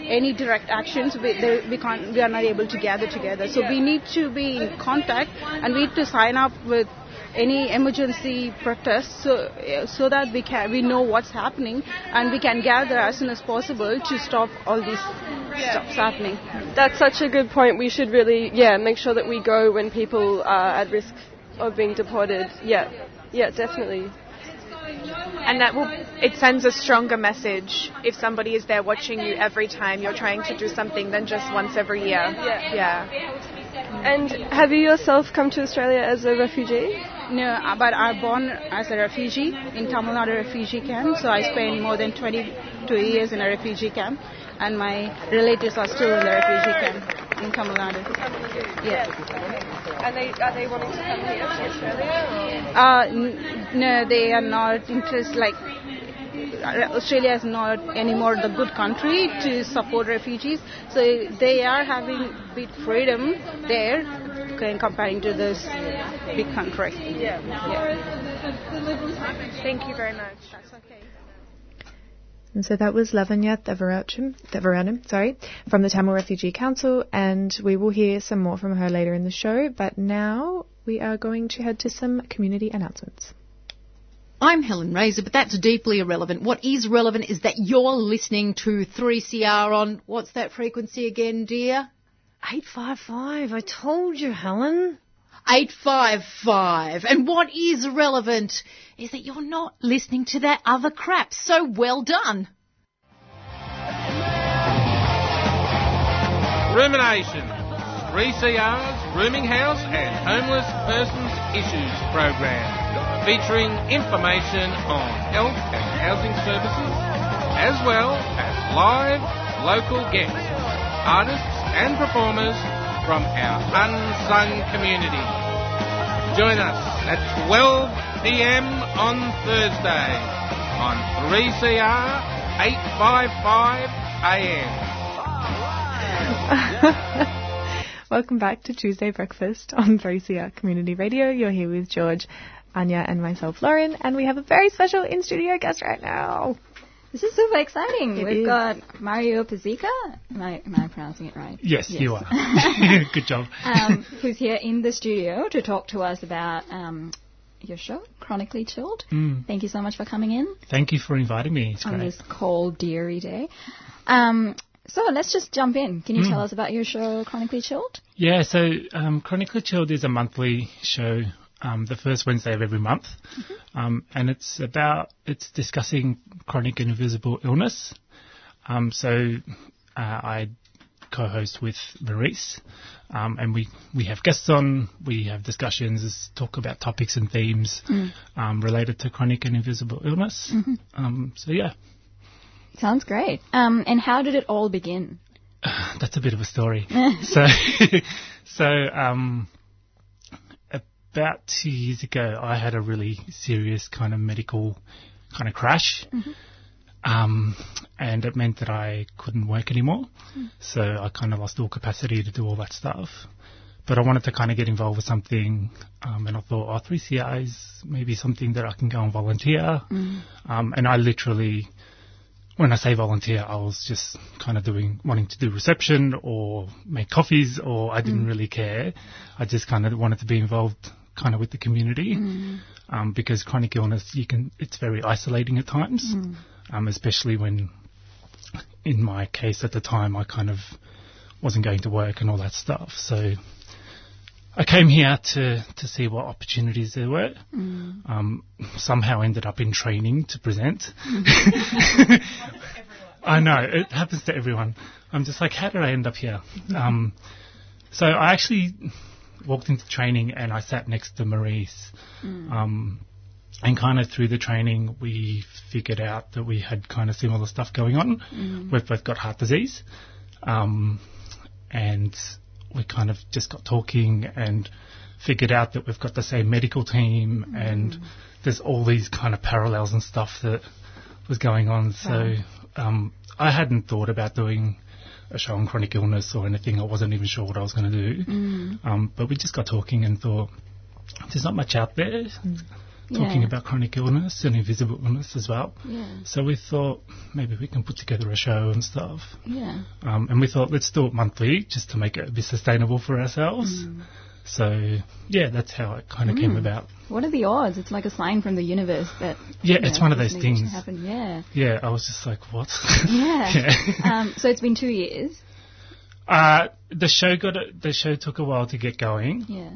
any direct actions. We, there, we can't we are not able to gather together. So we need to be in contact and we need to sign up with any emergency protests so, so that we can we know what's happening and we can gather as soon as possible to stop all these stops happening. That's such a good point. We should really, yeah, make sure that we go when people are at risk of being deported. Yeah, yeah, definitely. And that will it sends a stronger message if somebody is there watching you every time you're trying to do something than just once every year. Yeah. Yeah. And have you yourself come to Australia as a refugee? No, uh, but I born as a refugee in Tamil Nadu refugee camp. So I spent more than 22 years in a refugee camp, and my relatives are still in the refugee camp in Tamil Nadu. Yeah. Are they are they wanting to come here to Australia? Uh, n- no, they are not interested. Like Australia is not anymore the good country to support refugees, so they are having bit freedom there in comparing to this big country. Yeah. Thank you very much. That's okay. And so that was Lavanya Devaratnam, Devaratnam, sorry, from the Tamil Refugee Council, and we will hear some more from her later in the show. But now we are going to head to some community announcements. I'm Helen Razer, but that's deeply irrelevant. What is relevant is that you're listening to 3CR on, what's that frequency again, dear? 855. I told you, Helen. 855. And what is relevant is that you're not listening to that other crap. So well done. Rumination. 3CR's Rooming House and Homeless Persons Issues program, featuring information on health and housing services, as well as live local guests, artists and performers from our unsung community. Join us at 12 p.m. on Thursday on 3CR 855 AM. Welcome back to Tuesday Breakfast on 3CR Community Radio. You're here with George, Anya, and myself, Lauren, and we have a very special in studio guest right now. This is super exciting. It We've is. got Mario Pazica. Am I, am I pronouncing it right? Yes, you are. Good job. um, who's here in the studio to talk to us about um, your show, Chronically Chilled. Mm. Thank you so much for coming in Thank you for inviting me. It's on great. this cold, deary day. Um, so let's just jump in. Can you Mm. tell us about your show, Chronically Chilled? Yeah, so um, Chronically Chilled is a monthly show, um, the first Wednesday of every month, um, and it's about it's discussing chronic and invisible illness. Um, so uh, I co-host with Maurice, um, and we we have guests on. We have discussions, talk about topics and themes Mm. um, related to chronic and invisible illness. Mhm. Um, so yeah, Sounds great. Um, and how did it all begin? that's a bit of a story. so, so um, about two years ago, I had a really serious kind of medical kind of crash, um, and it meant that I couldn't work anymore. So I kind of lost all capacity to do all that stuff. But I wanted to kind of get involved with something, um, and I thought, oh, 3CR is maybe something that I can go and volunteer. Mm. Um, and I literally, when I say volunteer, I was just kind of doing, wanting to do reception or make coffees, or I didn't Mm. really care. I just kind of wanted to be involved kind of with the community. Mm. Um, because chronic illness, you can, it's very isolating at times, Mm. um, especially when, in my case at the time, I kind of wasn't going to work and all that stuff. So I came here to, to see what opportunities there were. Mm. Um, somehow ended up in training to present. I know, it happens to everyone. I'm just like, how did I end up here? Um, so I actually walked into training and I sat next to Maurice. Mm. Um, and kind of through the training, we figured out that we had kind of similar stuff going on. Mm. We've both got heart disease, um, and we kind of just got talking and figured out that we've got the same medical team, and there's all these kind of parallels and stuff that was going on. So um, I hadn't thought about doing a show on chronic illness or anything. I wasn't even sure what I was going to do. Mm. Um, but we just got talking and thought there's not much out there talking Yeah. about chronic illness and invisible illness as well. Yeah. So we thought maybe we can put together a show and stuff. Yeah. Um, and we thought let's do it monthly just to make it a bit sustainable for ourselves. So yeah, that's how it kind of came Mm. about. What are the odds? It's like a sign from the universe that. Yeah, you it's know, one of those things. Happen. Yeah. Yeah, I was just like, what? Yeah. yeah. um, so it's been two years. Uh, the show got a, the show took a while to get going. Yeah.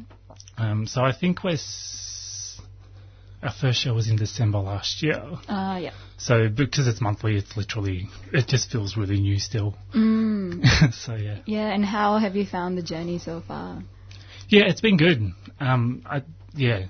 Um, so I think we're s- our first show was in December last year. Uh, yeah. So because it's monthly, it's literally it just feels really new still. Mm. so yeah, Yeah, and how have you found the journey so far? Yeah, it's been good. Um, I yeah,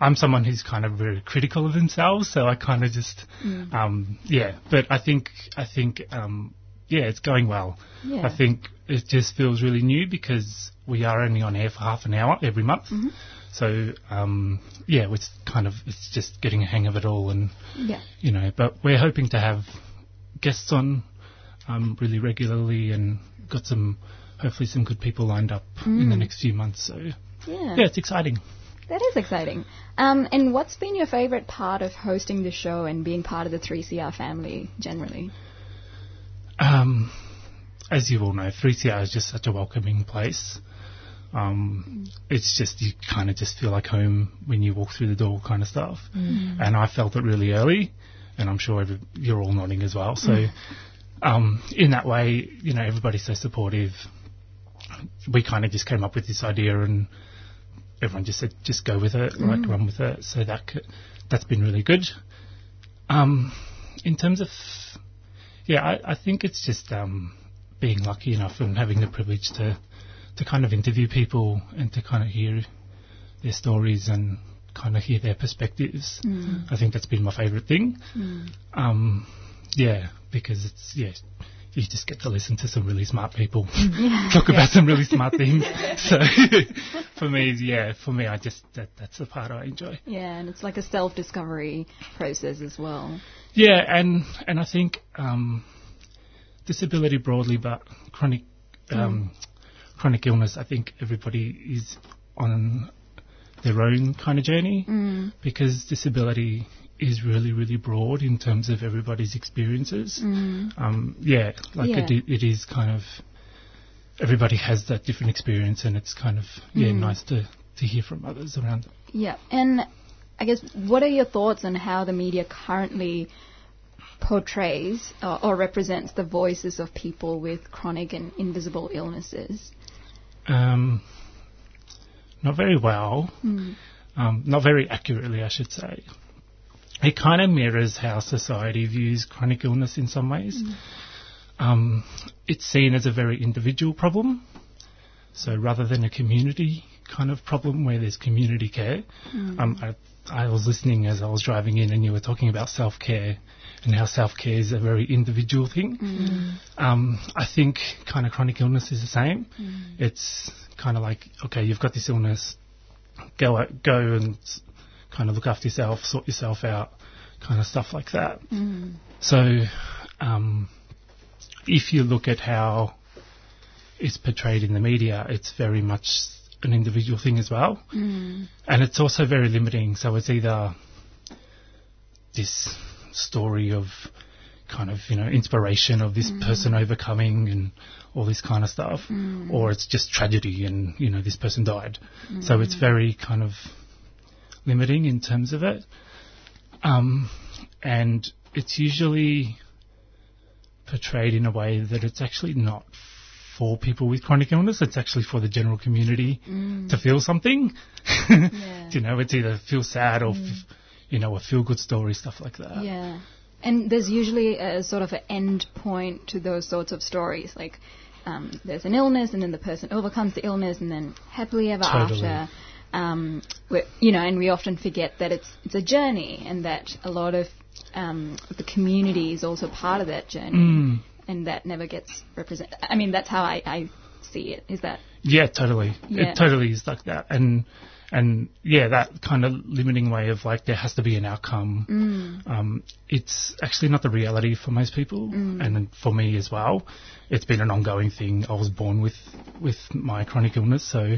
I'm someone who's kind of very critical of themselves, so I kind of just Mm. um, yeah. But I think I think um, yeah, it's going well. Yeah. I think it just feels really new because we are only on air for half an hour every month. Mhm. So um, yeah, it's kind of it's just getting a hang of it all, and Yeah. you know, but we're hoping to have guests on um, really regularly and got some hopefully some good people lined up in the Mm. next few months. So Yeah. yeah, it's exciting. That is exciting. Um, and what's been your favourite part of hosting the show and being part of the 3CR family generally? Um, as you all know, 3CR is just such a welcoming place. Um, it's just you kind of just feel like home when you walk through the door, kind of stuff. Mm. And I felt it really early, and I'm sure every, you're all nodding as well. So, Mm. um, in that way, you know, everybody's so supportive. We kind of just came up with this idea, and everyone just said, just go with it, like Mm. run with it. So that c- that's been really good. Um, in terms of yeah, I, I think it's just um, being lucky enough and having the privilege to to kind of interview people and to kind of hear their stories and kind of hear their perspectives. Mm. I think that's been my favourite thing. Mm. Um, yeah, because it's yeah, you just get to listen to some really smart people Yeah. talk about some really smart things. So for me, yeah, for me, I just that that's the part I enjoy. Yeah, and it's like a self-discovery process as well. Yeah, and and I think um, disability broadly, but chronic um, chronic illness. I think everybody is on their own kind of journey Mm. because disability is really really broad in terms of everybody's experiences. Mm. Um, yeah, like Yeah. It, it is kind of everybody has that different experience, and it's kind of yeah Mm. nice to to hear from others around. Yeah, and I guess what are your thoughts on how the media currently portrays uh, or represents the voices of people with chronic and invisible illnesses? Um, not very well. Mm. um, not very accurately, I should say. It kind of mirrors how society views chronic illness in some ways. Um, it's seen as a very individual problem, so rather than a community kind of problem where there's community care. Mm. Um, I, I was listening as I was driving in, and you were talking about self care and how self care is a very individual thing. Mm. Um, I think kind of chronic illness is the same. Mm. It's kind of like, okay, you've got this illness, go out, go and kind of look after yourself, sort yourself out, kind of stuff like that. Mm. So, um, if you look at how it's portrayed in the media, it's very much an individual thing as well. Mm. And it's also very limiting. So it's either this story of kind of, you know, inspiration of this Mm. person overcoming and all this kind of stuff, Mm. or it's just tragedy and, you know, this person died. So it's Mm. very kind of limiting in terms of it. Um, and it's usually portrayed in a way that it's actually not for people with chronic illness, it's actually for the general community Mm. to feel something. you know, it's either feel sad or, Mm. f- you know, a feel good story, stuff like that. Yeah. And there's usually a sort of an end point to those sorts of stories. Like, um, there's an illness, and then the person overcomes the illness, and then happily ever Totally. after. Um, you know, and we often forget that it's it's a journey, and that a lot of um, the community is also part of that journey, Mm. and that never gets represented. I mean, that's how I, I see it. Is that Yeah, totally. Yeah. It totally is like that. And and yeah, that kind of limiting way of like there has to be an outcome. Mm. Um, it's actually not the reality for most people, Mm. and for me as well. It's been an ongoing thing. I was born with with my chronic illness, so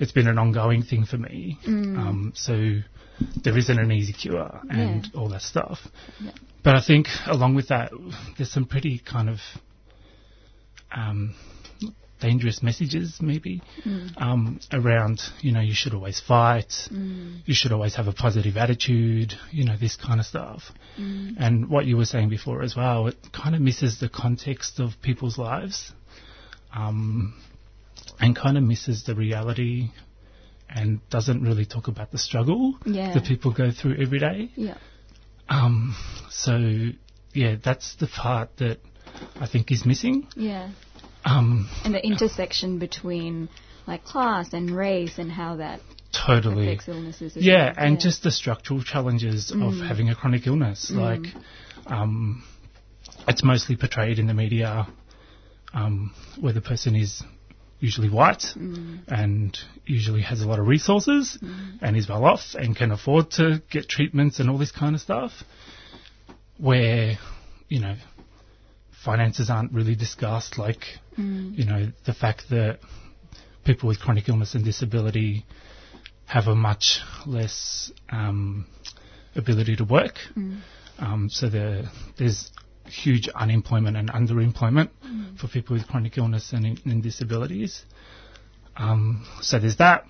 it's been an ongoing thing for me. Mm. Um, so there isn't an easy cure and all that stuff. Yeah. But I think along with that, there's some pretty kind of um, dangerous messages, maybe, Mm. um, around, you know, you should always fight, Mm. you should always have a positive attitude, you know, this kind of stuff. Mm. And what you were saying before as well, it kind of misses the context of people's lives, um, and kind of misses the reality, and doesn't really talk about the struggle Yeah. that people go through every day. Yeah. Um, so yeah, that's the part that I think is missing. yeah, Um, and the intersection between like class and race and how that totally. affects illnesses. Yeah, well. and just the structural challenges of Mm. having a chronic illness. Mm. Like, um, it's mostly portrayed in the media um, where the person is usually white Mm. and usually has a lot of resources Mm. and is well off and can afford to get treatments and all this kind of stuff. Where, you know, finances aren't really discussed, like, Mm. you know, the fact that people with chronic illness and disability have a much less um, ability to work. Mm. Um, so the, there's huge unemployment and underemployment Mm. for people with chronic illness and, and disabilities. Um, so there's that.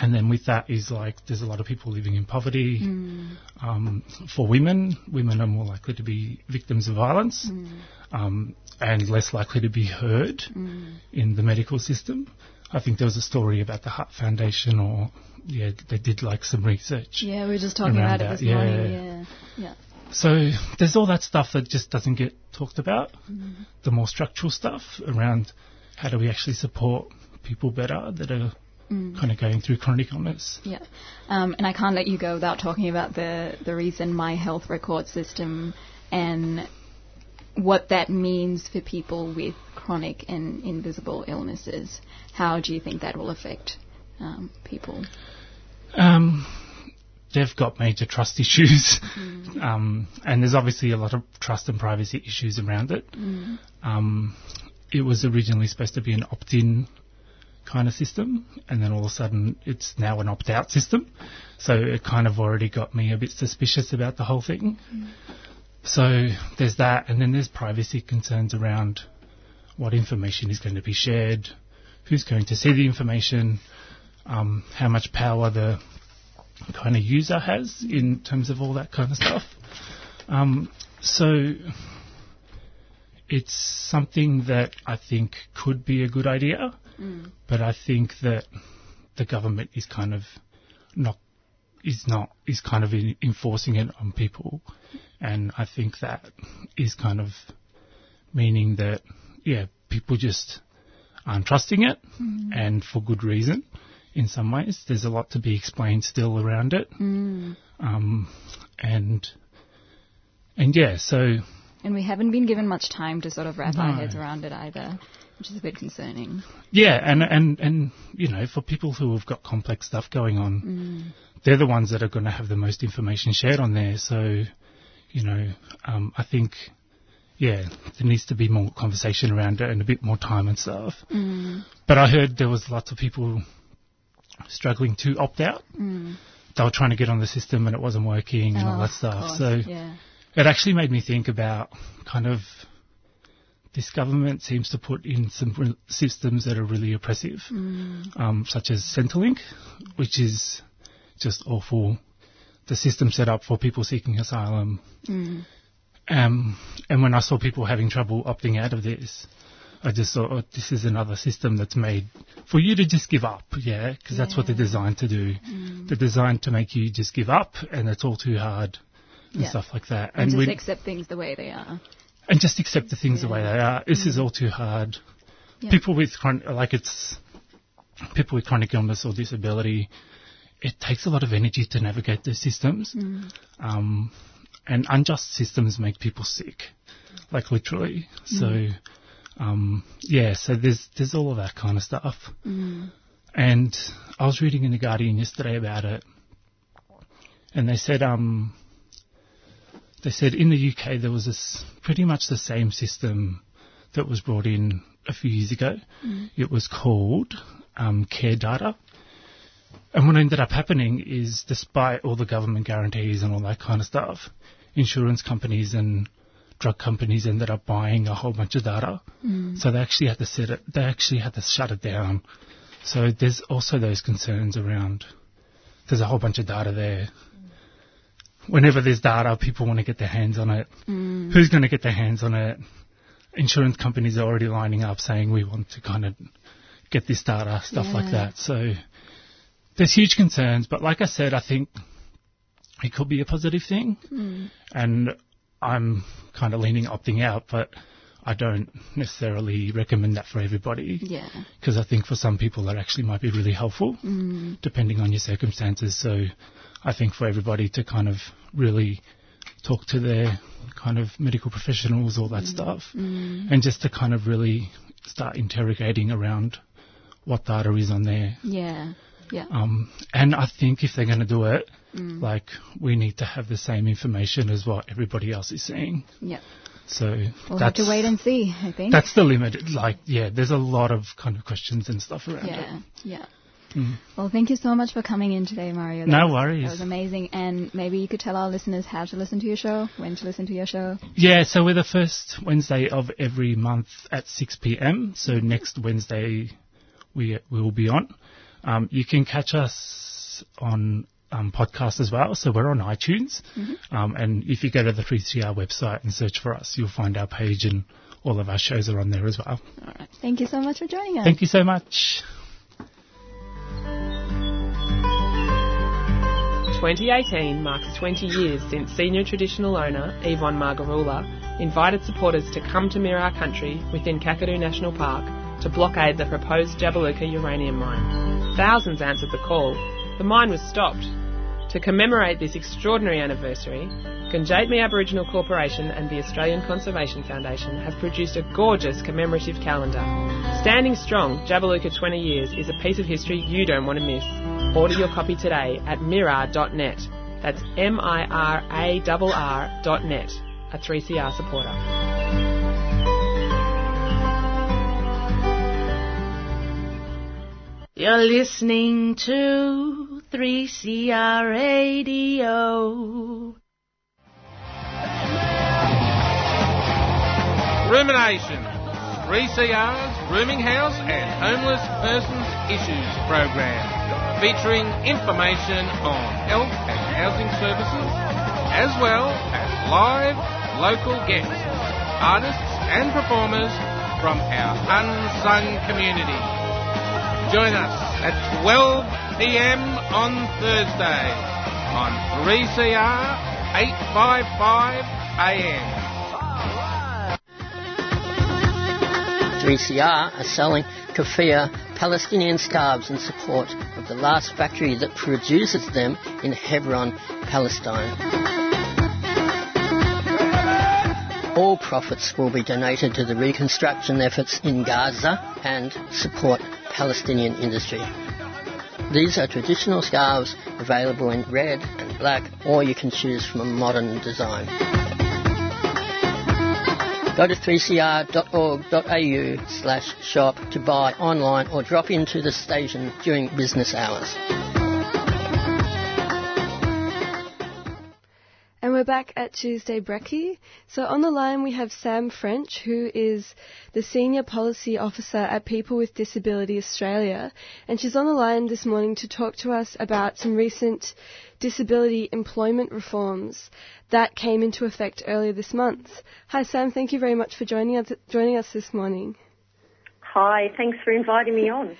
And then with that is like there's a lot of people living in poverty. Mm. Um, for women, women are more likely to be victims of violence Mm. um, and less likely to be heard Mm. in the medical system. I think there was a story about the Heart Foundation, or yeah, they did like some research. Yeah, we were just talking about it this yeah. morning. Yeah, yeah. So there's all that stuff that just doesn't get talked about. Mm. The more structural stuff around how do we actually support people better that are Mm. kind of going through chronic illness. Yeah, um, and I can't let you go without talking about the the recent My Health Record system and what that means for people with chronic and invisible illnesses. How do you think that will affect um, people? Um, they've got major trust issues, Mm. um, and there's obviously a lot of trust and privacy issues around it. Mm. Um, it was originally supposed to be an opt-in kind of system, and then all of a sudden it's now an opt-out system. So it kind of already got me a bit suspicious about the whole thing. So there's that, and then there's privacy concerns around what information is going to be shared, who's going to see the information, um, how much power the kind of user has in terms of all that kind of stuff. Um, so it's something that I think could be a good idea, Mm. but I think that the government is kind of not is not is kind of in, enforcing it on people, and I think that is kind of meaning that yeah people just aren't trusting it, Mm. and for good reason. In some ways, there's a lot to be explained still around it, Mm. um, and and yeah, so And we haven't been given much time to sort of wrap our heads around it either, which is a bit concerning. yeah, and and and you know, for people who have got complex stuff going on, Mm. they're the ones that are going to have the most information shared on there. So, you know, um, I think, yeah, there needs to be more conversation around it and a bit more time and stuff. Mm. But I heard there was lots of people struggling to opt out. Mm. They were trying to get on the system and it wasn't working and all Oh, that stuff. so yeah. it actually made me think about kind of this government seems to put in some re- systems that are really oppressive, Mm. um, such as Centrelink, which is just awful. The system set up for people seeking asylum. Mm. Um, and when I saw people having trouble opting out of this, I just thought, oh, this is another system that's made for you to just give up, yeah, because that's what they're designed to do. Mm. They're designed to make you just give up, and it's all too hard and Yeah. stuff like that. And, just accept things the way they are. And just accept the things the way they are. This is all too hard. Yeah. People with chronic, like it's people with chronic illness or disability it takes a lot of energy to navigate those systems. Mm. Um, and unjust systems make people sick, like literally. So, Mm. um, yeah, so there's, there's all of that kind of stuff. Mm. And I was reading in the Guardian yesterday about it, and they said, um, they said in the UK there was this pretty much the same system that was brought in a few years ago. Mm. It was called um, Care Data. And what ended up happening is, despite all the government guarantees and all that kind of stuff, insurance companies and drug companies ended up buying a whole bunch of data. Mm. So they actually had to set it, they actually had to shut it down. So there's also those concerns around, there's a whole bunch of data there. Whenever there's data, people want to get their hands on it. Mm. Who's going to get their hands on it? Insurance companies are already lining up saying we want to kind of get this data, stuff like that. So there's huge concerns, but like I said, I think it could be a positive thing Mm. and I'm kind of leaning opting out, but I don't necessarily recommend that for everybody. Yeah. Because I think for some people that actually might be really helpful, Mm. depending on your circumstances. So I think for everybody to kind of really talk to their kind of medical professionals, all that stuff, Mm. and just to kind of really start interrogating around what data is on there. Yeah. Yeah. Um, and I think if they're going to do it, Mm. like we need to have the same information as what everybody else is seeing. Yeah. So We'll have to wait and see, I think. that's the limit. Like, yeah, there's a lot of kind of questions and stuff around yeah. it. Yeah. Mm. Well, thank you so much for coming in today, Mario. No was- worries. That was amazing. And maybe you could tell our listeners how to listen to your show, when to listen to your show. Yeah, so we're the first Wednesday of every month at 6 p.m. So next Wednesday we we will be on. Um, you can catch us on um, podcast as well. So we're on iTunes. Mhm. Um, and if you go to the 3CR website and search for us, you'll find our page and all of our shows are on there as well. All right. Thank you so much for joining us. Thank you so much. 2018 marks 20 years since senior traditional owner Yvonne Margarula invited supporters to come to Mirarr Country within Kakadu National Park to blockade the proposed Jabiluka uranium mine. Thousands answered the call. The mine was stopped. To commemorate this extraordinary anniversary, Gundjeihmi Aboriginal Corporation and the Australian Conservation Foundation have produced a gorgeous commemorative calendar. Standing strong, Jabiluka 20 years is a piece of history you don't want to miss. Order your copy today at mirarr.net. That's M-I-R-A-R-R dot net. A 3CR supporter. You're listening to 3CR Radio. Rumination. 3CR's Rooming House and Homeless Persons Issues program, featuring information on health and housing services, as well as live local guests, artists and performers from our unsung community. Join us at 12 p.m. on Thursday on 3CR 855 AM. 3CR are selling keffiyeh Palestinian scarves in support of the last factory that produces them in Hebron, Palestine. All profits will be donated to the reconstruction efforts in Gaza and support Palestinian industry. These are traditional scarves available in red and black, or you can choose from a modern design. Go to 3cr.org.au slash shop to buy online or drop into the station during business hours. Back at Tuesday Brekkie. So on the line we have Sam French, who is the Senior Policy Officer at People with Disability Australia. And she's on the line this morning to talk to us about some recent disability employment reforms that came into effect earlier this month. Hi Sam, thank you very much for joining us, joining us this morning. Hi, thanks for inviting me on.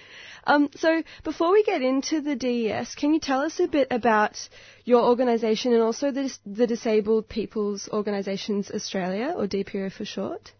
Um, so before we get into the DES, can you tell us a bit about your organisation and also the, the Disabled People's Organisations Australia, or DPO for short?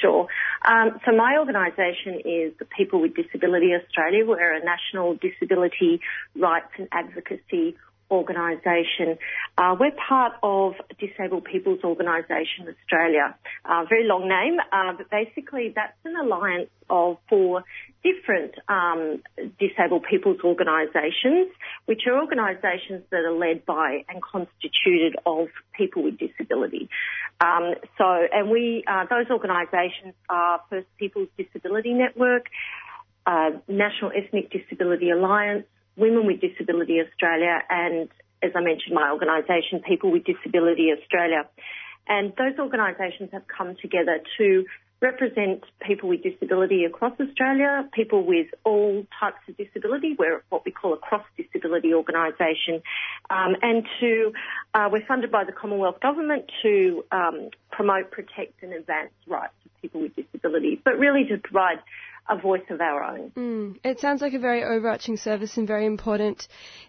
Sure. Um, so my organisation is the People with Disability Australia. We're a national disability rights and advocacy organisation. Uh, we're part of Disabled People's Organisation Australia. Uh, very long name, uh, but basically that's an alliance of four different um, disabled people's organisations, which are organisations that are led by and constituted of people with disability. Um, so, and we, uh, those organisations are First People's Disability Network, uh, National Ethnic Disability Alliance, Women with Disability Australia, and as I mentioned, my organisation, People with Disability Australia. And those organisations have come together to represent people with disability across Australia, people with all types of disability. We're what we call a cross disability organisation, um, and to uh, we're funded by the Commonwealth Government to um, promote, protect, and advance rights of people with disabilities, but really to provide a voice of our own. Mm. It sounds like a very overarching service and very important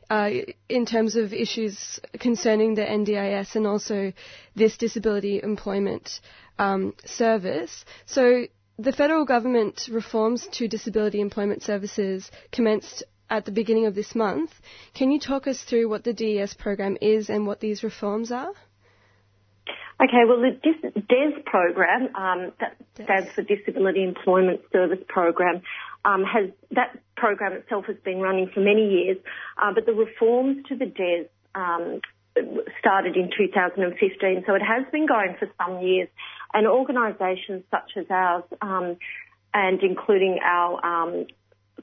uh, in terms of issues concerning the NDIS and also this disability employment um, service. So the federal government reforms to disability employment services commenced at the beginning of this month. Can you talk us through what the DES program is and what these reforms are? Okay, well, the DES program, um, that stands for Disability Employment Service Program, um, has that program itself has been running for many years, uh, but the reforms to the DES um, started in 2015, so it has been going for some years. And organisations such as ours, um, and including our um,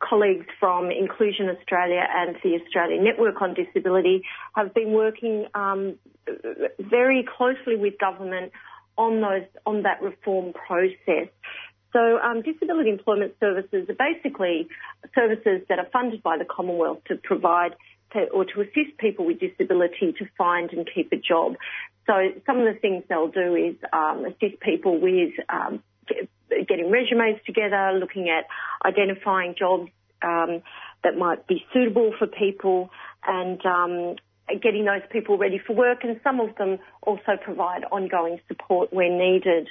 colleagues from Inclusion Australia and the Australian Network on Disability have been working um, very closely with government on those on that reform process. So um, disability employment services are basically services that are funded by the Commonwealth to provide to, or to assist people with disability to find and keep a job. So some of the things they'll do is um, assist people with um, getting resumes together, looking at identifying jobs um, that might be suitable for people, and um, getting those people ready for work. And some of them also provide ongoing support where needed.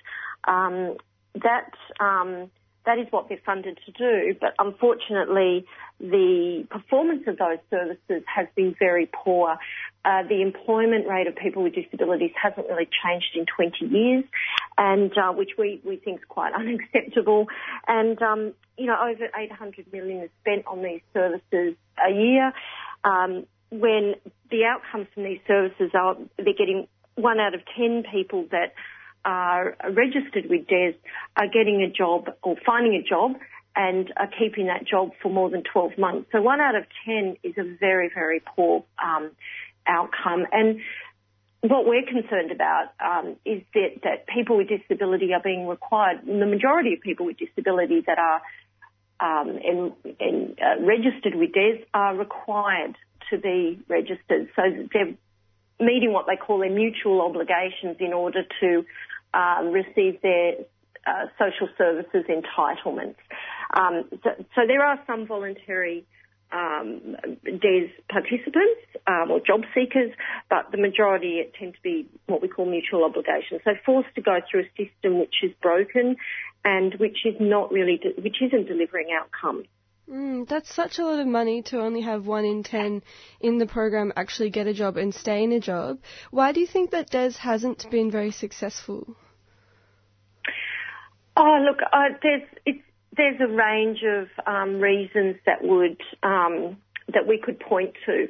Um, that um, that is what they're funded to do, but unfortunately, the performance of those services has been very poor. Uh, the employment rate of people with disabilities hasn't really changed in 20 years, and uh, which we, we think is quite unacceptable. And um, you know, over 800 million is spent on these services a year. Um, when the outcomes from these services are they're getting one out of 10 people that are registered with DES are getting a job or finding a job and are keeping that job for more than 12 months. So one out of 10 is a very, very poor um, outcome. And what we're concerned about um, is that, that people with disability are being required, the majority of people with disability that are um, in, in, uh, registered with DES are required to be registered. So they're meeting what they call their mutual obligations in order to um, receive their uh, social services entitlements. Um, so, so, there are some voluntary um, DES participants um, or job seekers, but the majority tend to be what we call mutual obligations. So forced to go through a system which is broken and which is not really, de- which isn't delivering outcomes. Mm, that's such a lot of money to only have one in ten in the program actually get a job and stay in a job. Why do you think that DES hasn't been very successful? Oh, look, uh, there's there's a range of um, reasons that would um, that we could point to.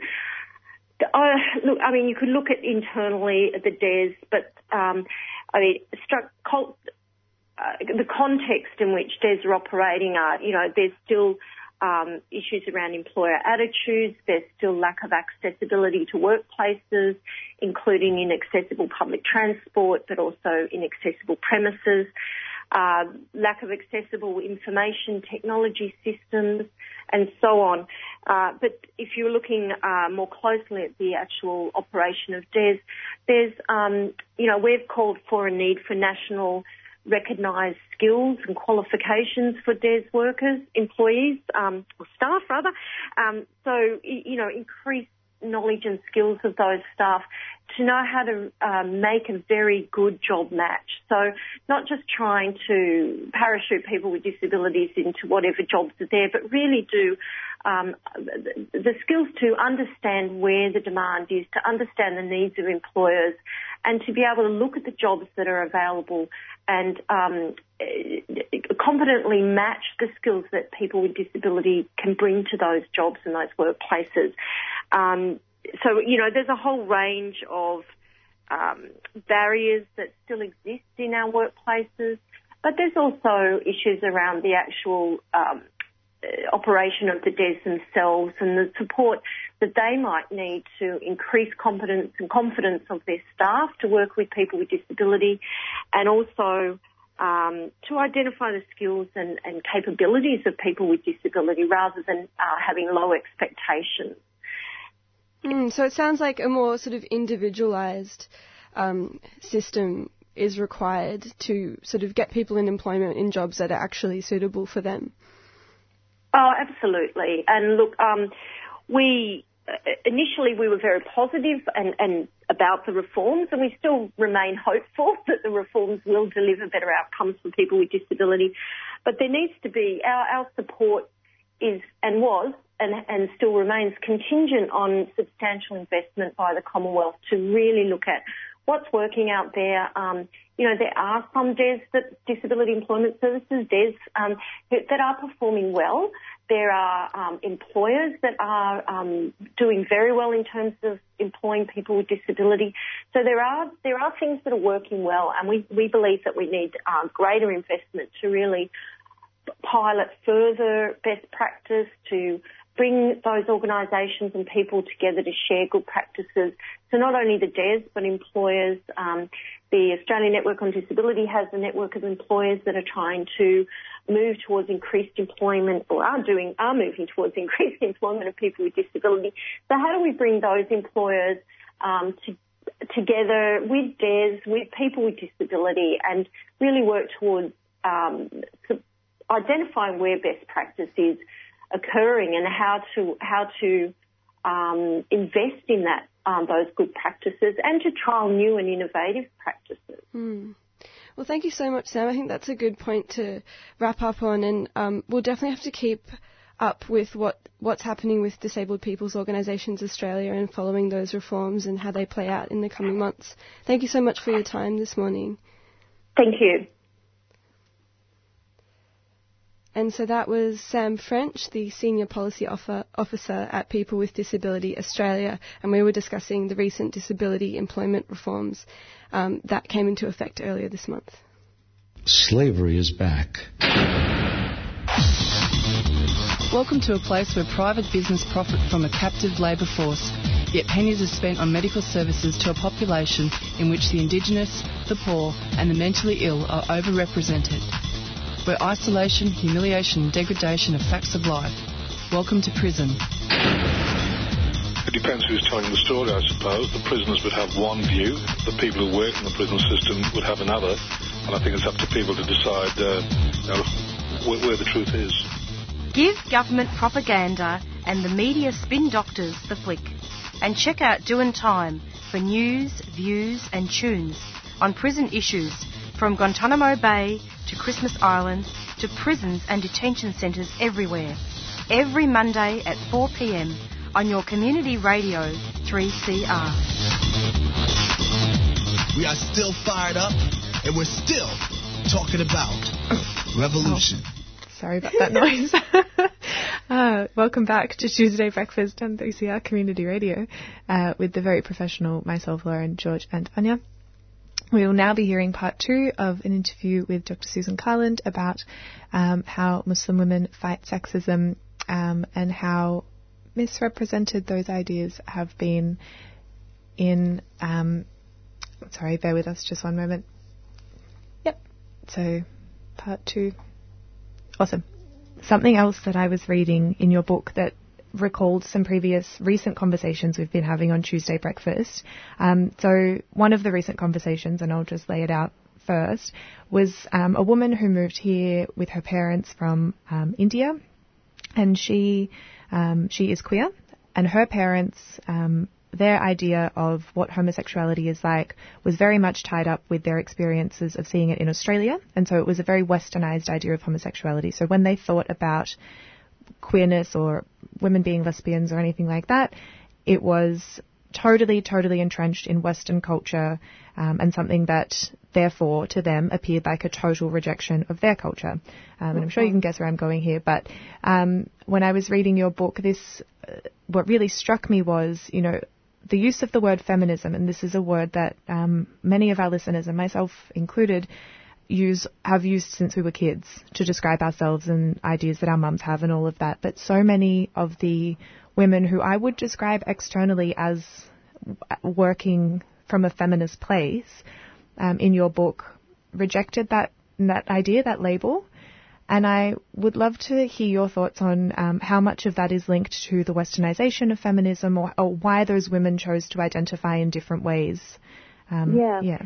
Uh, look, I mean, you could look at internally at the DES, but um, I mean, struck, uh, the context in which DES are operating are, you know, there's still um, issues around employer attitudes. There's still lack of accessibility to workplaces, including inaccessible public transport, but also inaccessible premises uh, lack of accessible information technology systems, and so on. Uh, but if you're looking uh, more closely at the actual operation of DES, there's, um, you know, we've called for a need for national recognised skills and qualifications for DES workers, employees, um, or staff rather. Um, so, you know, increased knowledge and skills of those staff to know how to um, make a very good job match. So not just trying to parachute people with disabilities into whatever jobs are there, but really do um, the skills to understand where the demand is, to understand the needs of employers, and to be able to look at the jobs that are available and um, competently match the skills that people with disability can bring to those jobs and those workplaces. Um, so, you know, there's a whole range of um, barriers that still exist in our workplaces, but there's also issues around the actual um, operation of the DES themselves and the support that they might need to increase competence and confidence of their staff to work with people with disability and also um, to identify the skills and, and, capabilities of people with disability rather than uh, having low expectations. Mm, so it sounds like a more sort of individualised um, system is required to sort of get people in employment in jobs that are actually suitable for them. Oh, absolutely. And look, um, we initially we were very positive and, and about the reforms, and we still remain hopeful that the reforms will deliver better outcomes for people with disability. But there needs to be our, our support is and was and, and still remains contingent on substantial investment by the Commonwealth to really look at what's working out there. Um, you know, there are some DES, that disability employment services, DES, um, that are performing well. There are um, employers that are um, doing very well in terms of employing people with disability. So there are there are things that are working well, and we, we believe that we need uh, greater investment to really pilot further best practice to bring those organisations and people together to share good practices. So not only the DES, but employers. Um, the Australian Network on Disability has a network of employers that are trying to move towards increased employment or are doing, are moving towards increased employment of people with disability. So how do we bring those employers um, to, together with DES, with people with disability and really work towards um, identifying where best practice is occurring and how to how to um, invest in that um, those good practices and to trial new and innovative practices. Mm. Well, thank you so much, Sam. I think that's a good point to wrap up on, and um, we'll definitely have to keep up with what what's happening with Disabled People's Organisations Australia and following those reforms and how they play out in the coming months. Thank you so much for your time this morning. Thank you. And so that was Sam French, the Senior Policy Officer at People with Disability Australia, and we were discussing the recent disability employment reforms um, that came into effect earlier this month. Slavery is back. Welcome to a place where private business profit from a captive labour force, yet pennies are spent on medical services to a population in which the Indigenous, the poor, and the mentally ill are overrepresented where isolation, humiliation, and degradation are facts of life. Welcome to prison. It depends who's telling the story, I suppose. The prisoners would have one view, the people who work in the prison system would have another, and I think it's up to people to decide uh, you know, where, where the truth is. Give government propaganda and the media spin doctors the flick. And check out Doing Time for news, views, and tunes on prison issues from Guantanamo Bay to Christmas Island to prisons and detention centres everywhere. Every Monday at 4 pm on your community radio 3CR. We are still fired up and we're still talking about revolution. Oh. Sorry about that noise. uh, welcome back to Tuesday Breakfast on 3CR Community Radio uh, with the very professional myself, Lauren, George, and Anya. We will now be hearing part two of an interview with Dr. Susan Carland about um, how Muslim women fight sexism um, and how misrepresented those ideas have been in. Um, sorry, bear with us just one moment. Yep. So, part two. Awesome. Something else that I was reading in your book that recalled some previous recent conversations we've been having on Tuesday breakfast. Um, so one of the recent conversations, and I'll just lay it out first, was um, a woman who moved here with her parents from um, India, and she um, she is queer. and her parents, um, their idea of what homosexuality is like was very much tied up with their experiences of seeing it in Australia, and so it was a very westernized idea of homosexuality. So when they thought about queerness or women being lesbians or anything like that, it was totally, totally entrenched in Western culture um, and something that, therefore, to them appeared like a total rejection of their culture. Um, and I'm sure you can guess where I'm going here, but um, when I was reading your book, this uh, what really struck me was, you know, the use of the word feminism, and this is a word that um, many of our listeners, and myself included, use have used since we were kids to describe ourselves and ideas that our mums have and all of that. But so many of the women who I would describe externally as working from a feminist place um, in your book rejected that that idea, that label. And I would love to hear your thoughts on um, how much of that is linked to the westernization of feminism or, or why those women chose to identify in different ways. Um, yeah. Yeah.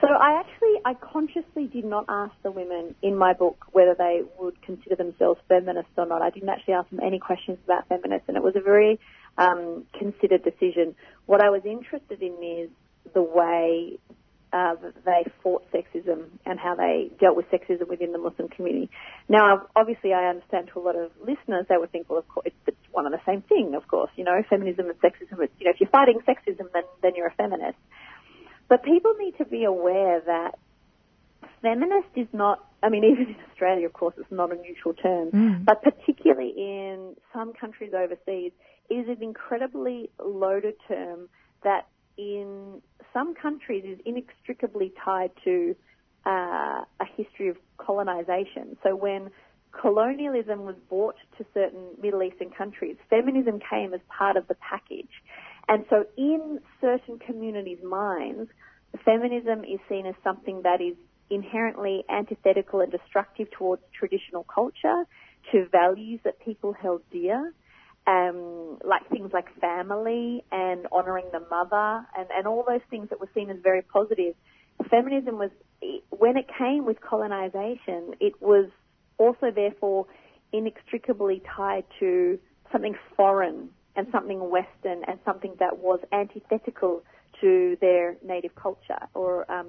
So I actually, I consciously did not ask the women in my book whether they would consider themselves feminists or not. I didn't actually ask them any questions about feminists, and it was a very um, considered decision. What I was interested in is the way uh, they fought sexism and how they dealt with sexism within the Muslim community. Now, obviously, I understand to a lot of listeners, they would think, well, of course, it's one and the same thing, of course. You know, feminism and sexism, you know, if you're fighting sexism, then, then you're a feminist. But people need to be aware that feminist is not, I mean, even in Australia, of course, it's not a neutral term, Mm. but particularly in some countries overseas, it is an incredibly loaded term that in some countries is inextricably tied to uh, a history of colonization. So when colonialism was brought to certain Middle Eastern countries, feminism came as part of the package. And so in certain communities' minds, feminism is seen as something that is inherently antithetical and destructive towards traditional culture, to values that people held dear, um, like things like family and honouring the mother and, and all those things that were seen as very positive. Feminism was, when it came with colonization, it was also therefore inextricably tied to something foreign and something Western and something that was antithetical to their native culture or um,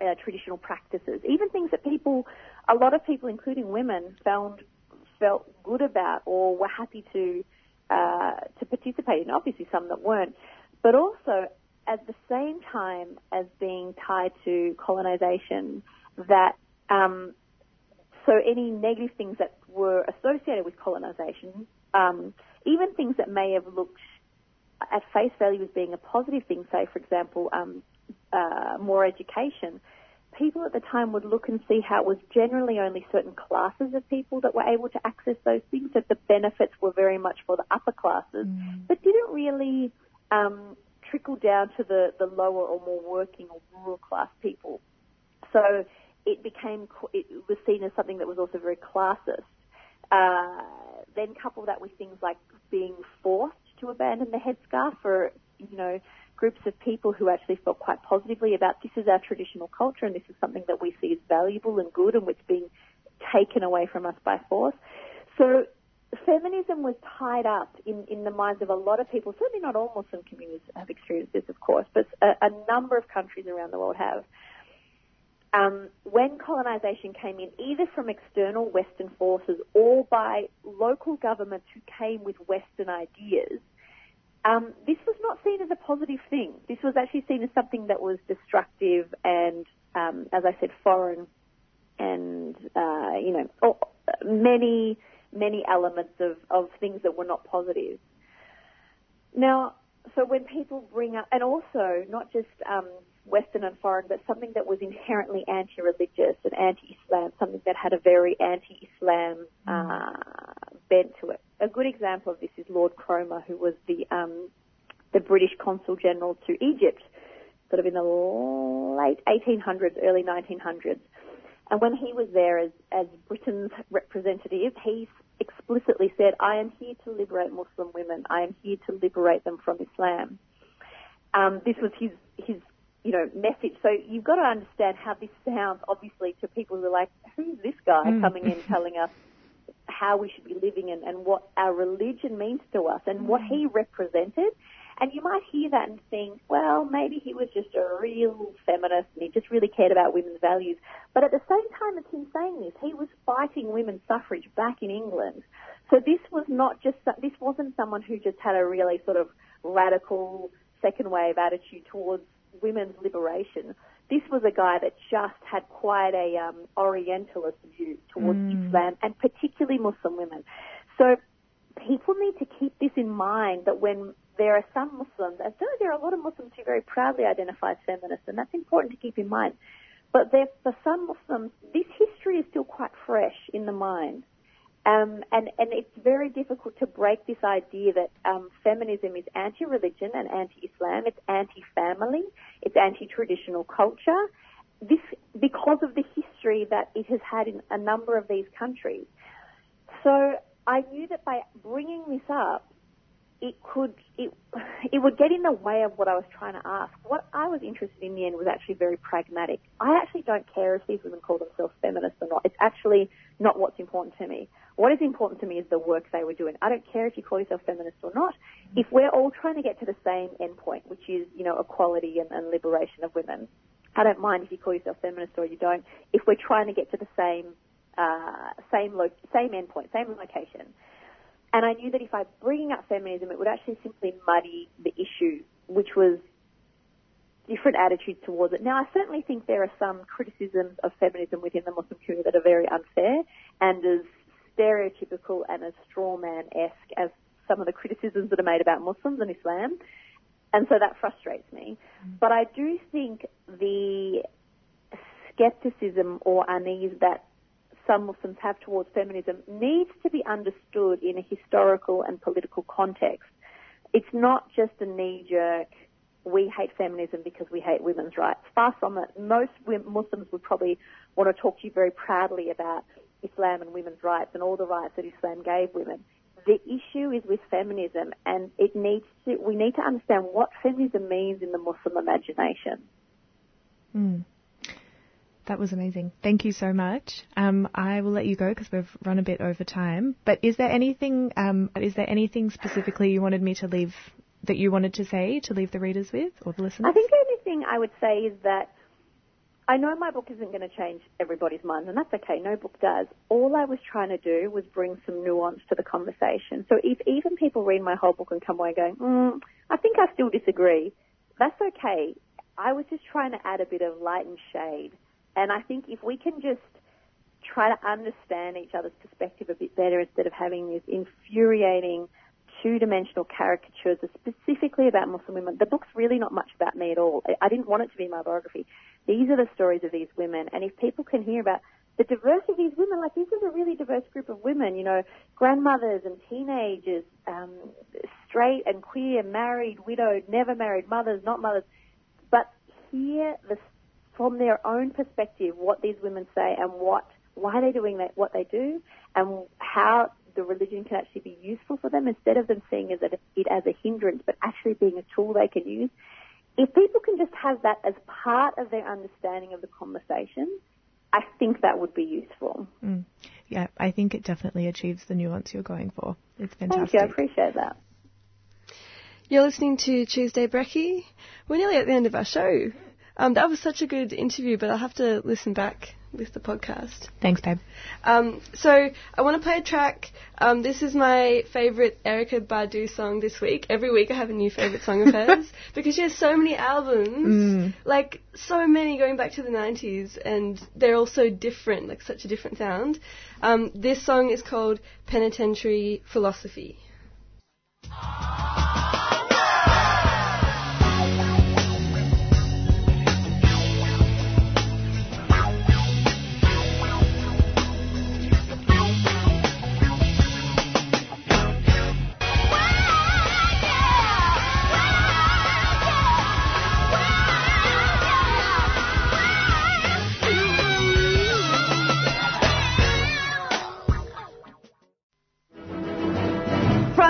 uh, traditional practices. Even things that people, a lot of people, including women, found felt good about or were happy to uh, to participate in. Obviously, some that weren't, but also at the same time as being tied to colonization, that um, so any negative things that were associated with colonization, um, even things that may have looked at face value as being a positive thing, say for example, um, uh, more education, people at the time would look and see how it was generally only certain classes of people that were able to access those things, that the benefits were very much for the upper classes, but didn't really um, trickle down to the, the lower or more working or rural class people. So it became, it was seen as something that was also very classist. Uh, then couple that with things like being forced to abandon the headscarf for, you know, groups of people who actually felt quite positively about this is our traditional culture and this is something that we see as valuable and good and it's being taken away from us by force. So feminism was tied up in, in the minds of a lot of people, certainly not all Muslim communities have experienced this, of course, but a, a number of countries around the world have. Um, when colonization came in, either from external Western forces or by local governments who came with Western ideas, um, this was not seen as a positive thing. This was actually seen as something that was destructive and, um, as I said, foreign and, uh, you know, oh, many, many elements of, of things that were not positive. Now, so when people bring up, and also not just um, Western and foreign, but something that was inherently anti-religious and anti-Islam, something that had a very anti-Islam uh, bent to it. A good example of this is Lord Cromer, who was the um, the British Consul General to Egypt, sort of in the late 1800s, early 1900s. And when he was there as, as Britain's representative, he explicitly said, I am here to liberate Muslim women. I am here to liberate them from Islam. Um, this was his, his, you know, message. So you've got to understand how this sounds, obviously, to people who are like, who's this guy Mm. coming in telling us how we should be living and, and what our religion means to us and what he represented. And you might hear that and think, well, maybe he was just a real feminist and he just really cared about women's values. But at the same time as him saying this, he was fighting women's suffrage back in England. So this was not just, this wasn't someone who just had a really sort of radical second wave attitude towards women's liberation. This was a guy that just had quite a um, Orientalist view towards Mm. Islam and particularly Muslim women. So people need to keep this in mind that when there are some Muslims, as though there are a lot of Muslims who very proudly identify as feminists, and that's important to keep in mind. But there, for some Muslims, this history is still quite fresh in the mind. Um, and, and it's very difficult to break this idea that um, feminism is anti-religion and anti-Islam. It's anti-family. It's anti-traditional culture. This because of the history that it has had in a number of these countries. So I knew that by bringing this up, it could it it would get in the way of what I was trying to ask. What I was interested in the end was actually very pragmatic. I actually don't care if these women call themselves feminists or not. It's actually not what's important to me. What is important to me is the work they were doing. I don't care if you call yourself feminist or not. If we're all trying to get to the same endpoint, which is you know equality and, and liberation of women, I don't mind if you call yourself feminist or you don't. If we're trying to get to the same uh, same lo- same endpoint, same location. And I knew that if I bringing up feminism, it would actually simply muddy the issue, which was different attitudes towards it. Now, I certainly think there are some criticisms of feminism within the Muslim community that are very unfair and as stereotypical and as strawman-esque as some of the criticisms that are made about Muslims and Islam. And so that frustrates me. Mm. But I do think the skepticism or unease that some Muslims have towards feminism needs to be understood in a historical and political context. It's not just a knee jerk, we hate feminism because we hate women's rights. Far from it. Most Muslims would probably want to talk to you very proudly about Islam and women's rights and all the rights that Islam gave women. The issue is with feminism and it needs to, we need to understand what feminism means in the Muslim imagination. Mm. That was amazing. Thank you so much. Um, I will let you go because we've run a bit over time. But is there anything? Um, is there anything specifically you wanted me to leave that you wanted to say to leave the readers with or the listeners? I think the only thing I would say is that I know my book isn't going to change everybody's mind, and that's okay. No book does. All I was trying to do was bring some nuance to the conversation. So if even people read my whole book and come away going, mm, I think I still disagree, that's okay. I was just trying to add a bit of light and shade. And I think if we can just try to understand each other's perspective a bit better instead of having these infuriating two-dimensional caricatures specifically about Muslim women. The book's really not much about me at all. I didn't want it to be my biography. These are the stories of these women, and if people can hear about the diversity of these women, like this is a really diverse group of women, you know, grandmothers and teenagers, um, straight and queer, married, widowed, never married, mothers, not mothers, but hear the, from their own perspective what these women say and what why they're doing that, what they do, and how the religion can actually be useful for them instead of them seeing it, it as a hindrance, but actually being a tool they can use. If people can just have that as part of their understanding of the conversation, I think that would be useful. Mm. Yeah, I think it definitely achieves the nuance you're going for. It's fantastic. Thank you. I appreciate that. You're listening to Tuesday Brekkie. We're nearly at the end of our show. Um, that was such a good interview, but I'll have to listen back with the podcast. Thanks, babe. Um, so I want to play a track. Um, this is my favourite Erykah Badu song this week. Every week I have a new favourite song of hers because she has so many albums, Mm. like so many going back to the 90s, and they're all so different, like such a different sound. Um, this song is called Penitentiary Philosophy.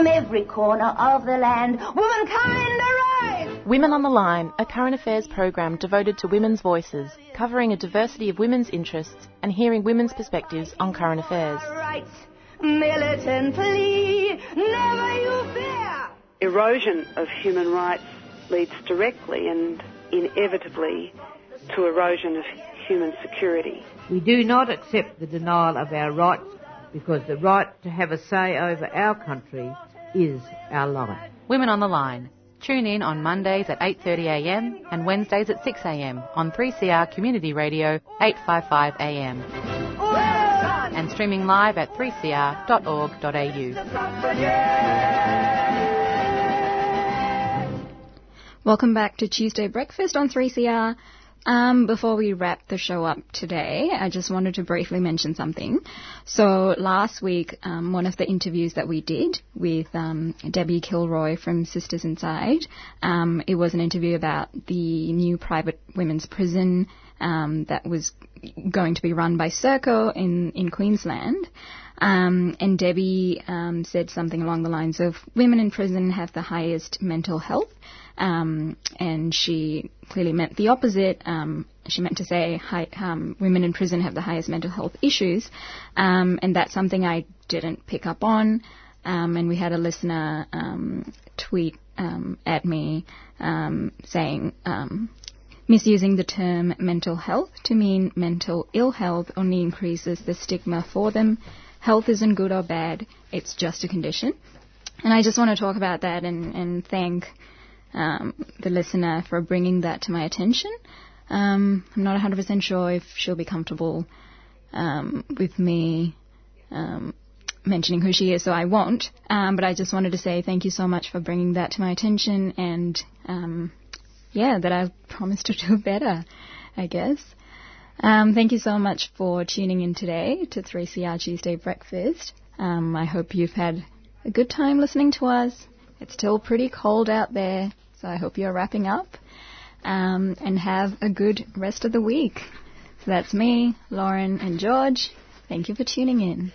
From every corner of the land, womankind arise! Women on the Line, a current affairs program devoted to women's voices, covering a diversity of women's interests and hearing women's perspectives on current affairs. Rights, militantly. Never you fear. Erosion of human rights leads directly and inevitably to erosion of human security. We do not accept the denial of our rights because the right to have a say over our country is our life. Women on the Line. Tune in on Mondays at 8.30am and Wednesdays at 6am on 3CR Community Radio 855am and streaming live at 3cr.org.au. Welcome back to Tuesday Breakfast on 3CR. Um, before we wrap the show up today, I just wanted to briefly mention something. So last week, um, one of the interviews that we did with um, Debbie Kilroy from Sisters Inside, um, it was an interview about the new private women's prison um, that was going to be run by Serco in in Queensland. Um, and Debbie um, said something along the lines of women in prison have the highest mental health. Um, and she clearly meant the opposite. Um, she meant to say high, um, women in prison have the highest mental health issues. Um, and that's something I didn't pick up on. and we had a listener tweet at me saying, Misusing the term mental health to mean mental ill health only increases the stigma for them health isn't good or bad, it's just a condition. And I just want to talk about that and, and thank um, the listener for bringing that to my attention. Um, I'm not 100% sure if she'll be comfortable um, with me um, mentioning who she is, so I won't. Um, but I just wanted to say thank you so much for bringing that to my attention and, um, yeah, that I promise to do better, I guess. Thank you so much for tuning in today to 3CR Tuesday Breakfast. I hope you've had a good time listening to us. It's still pretty cold out there, so I hope you're wrapping up um, and have a good rest of the week. So that's me, Lauren, and George. Thank you for tuning in.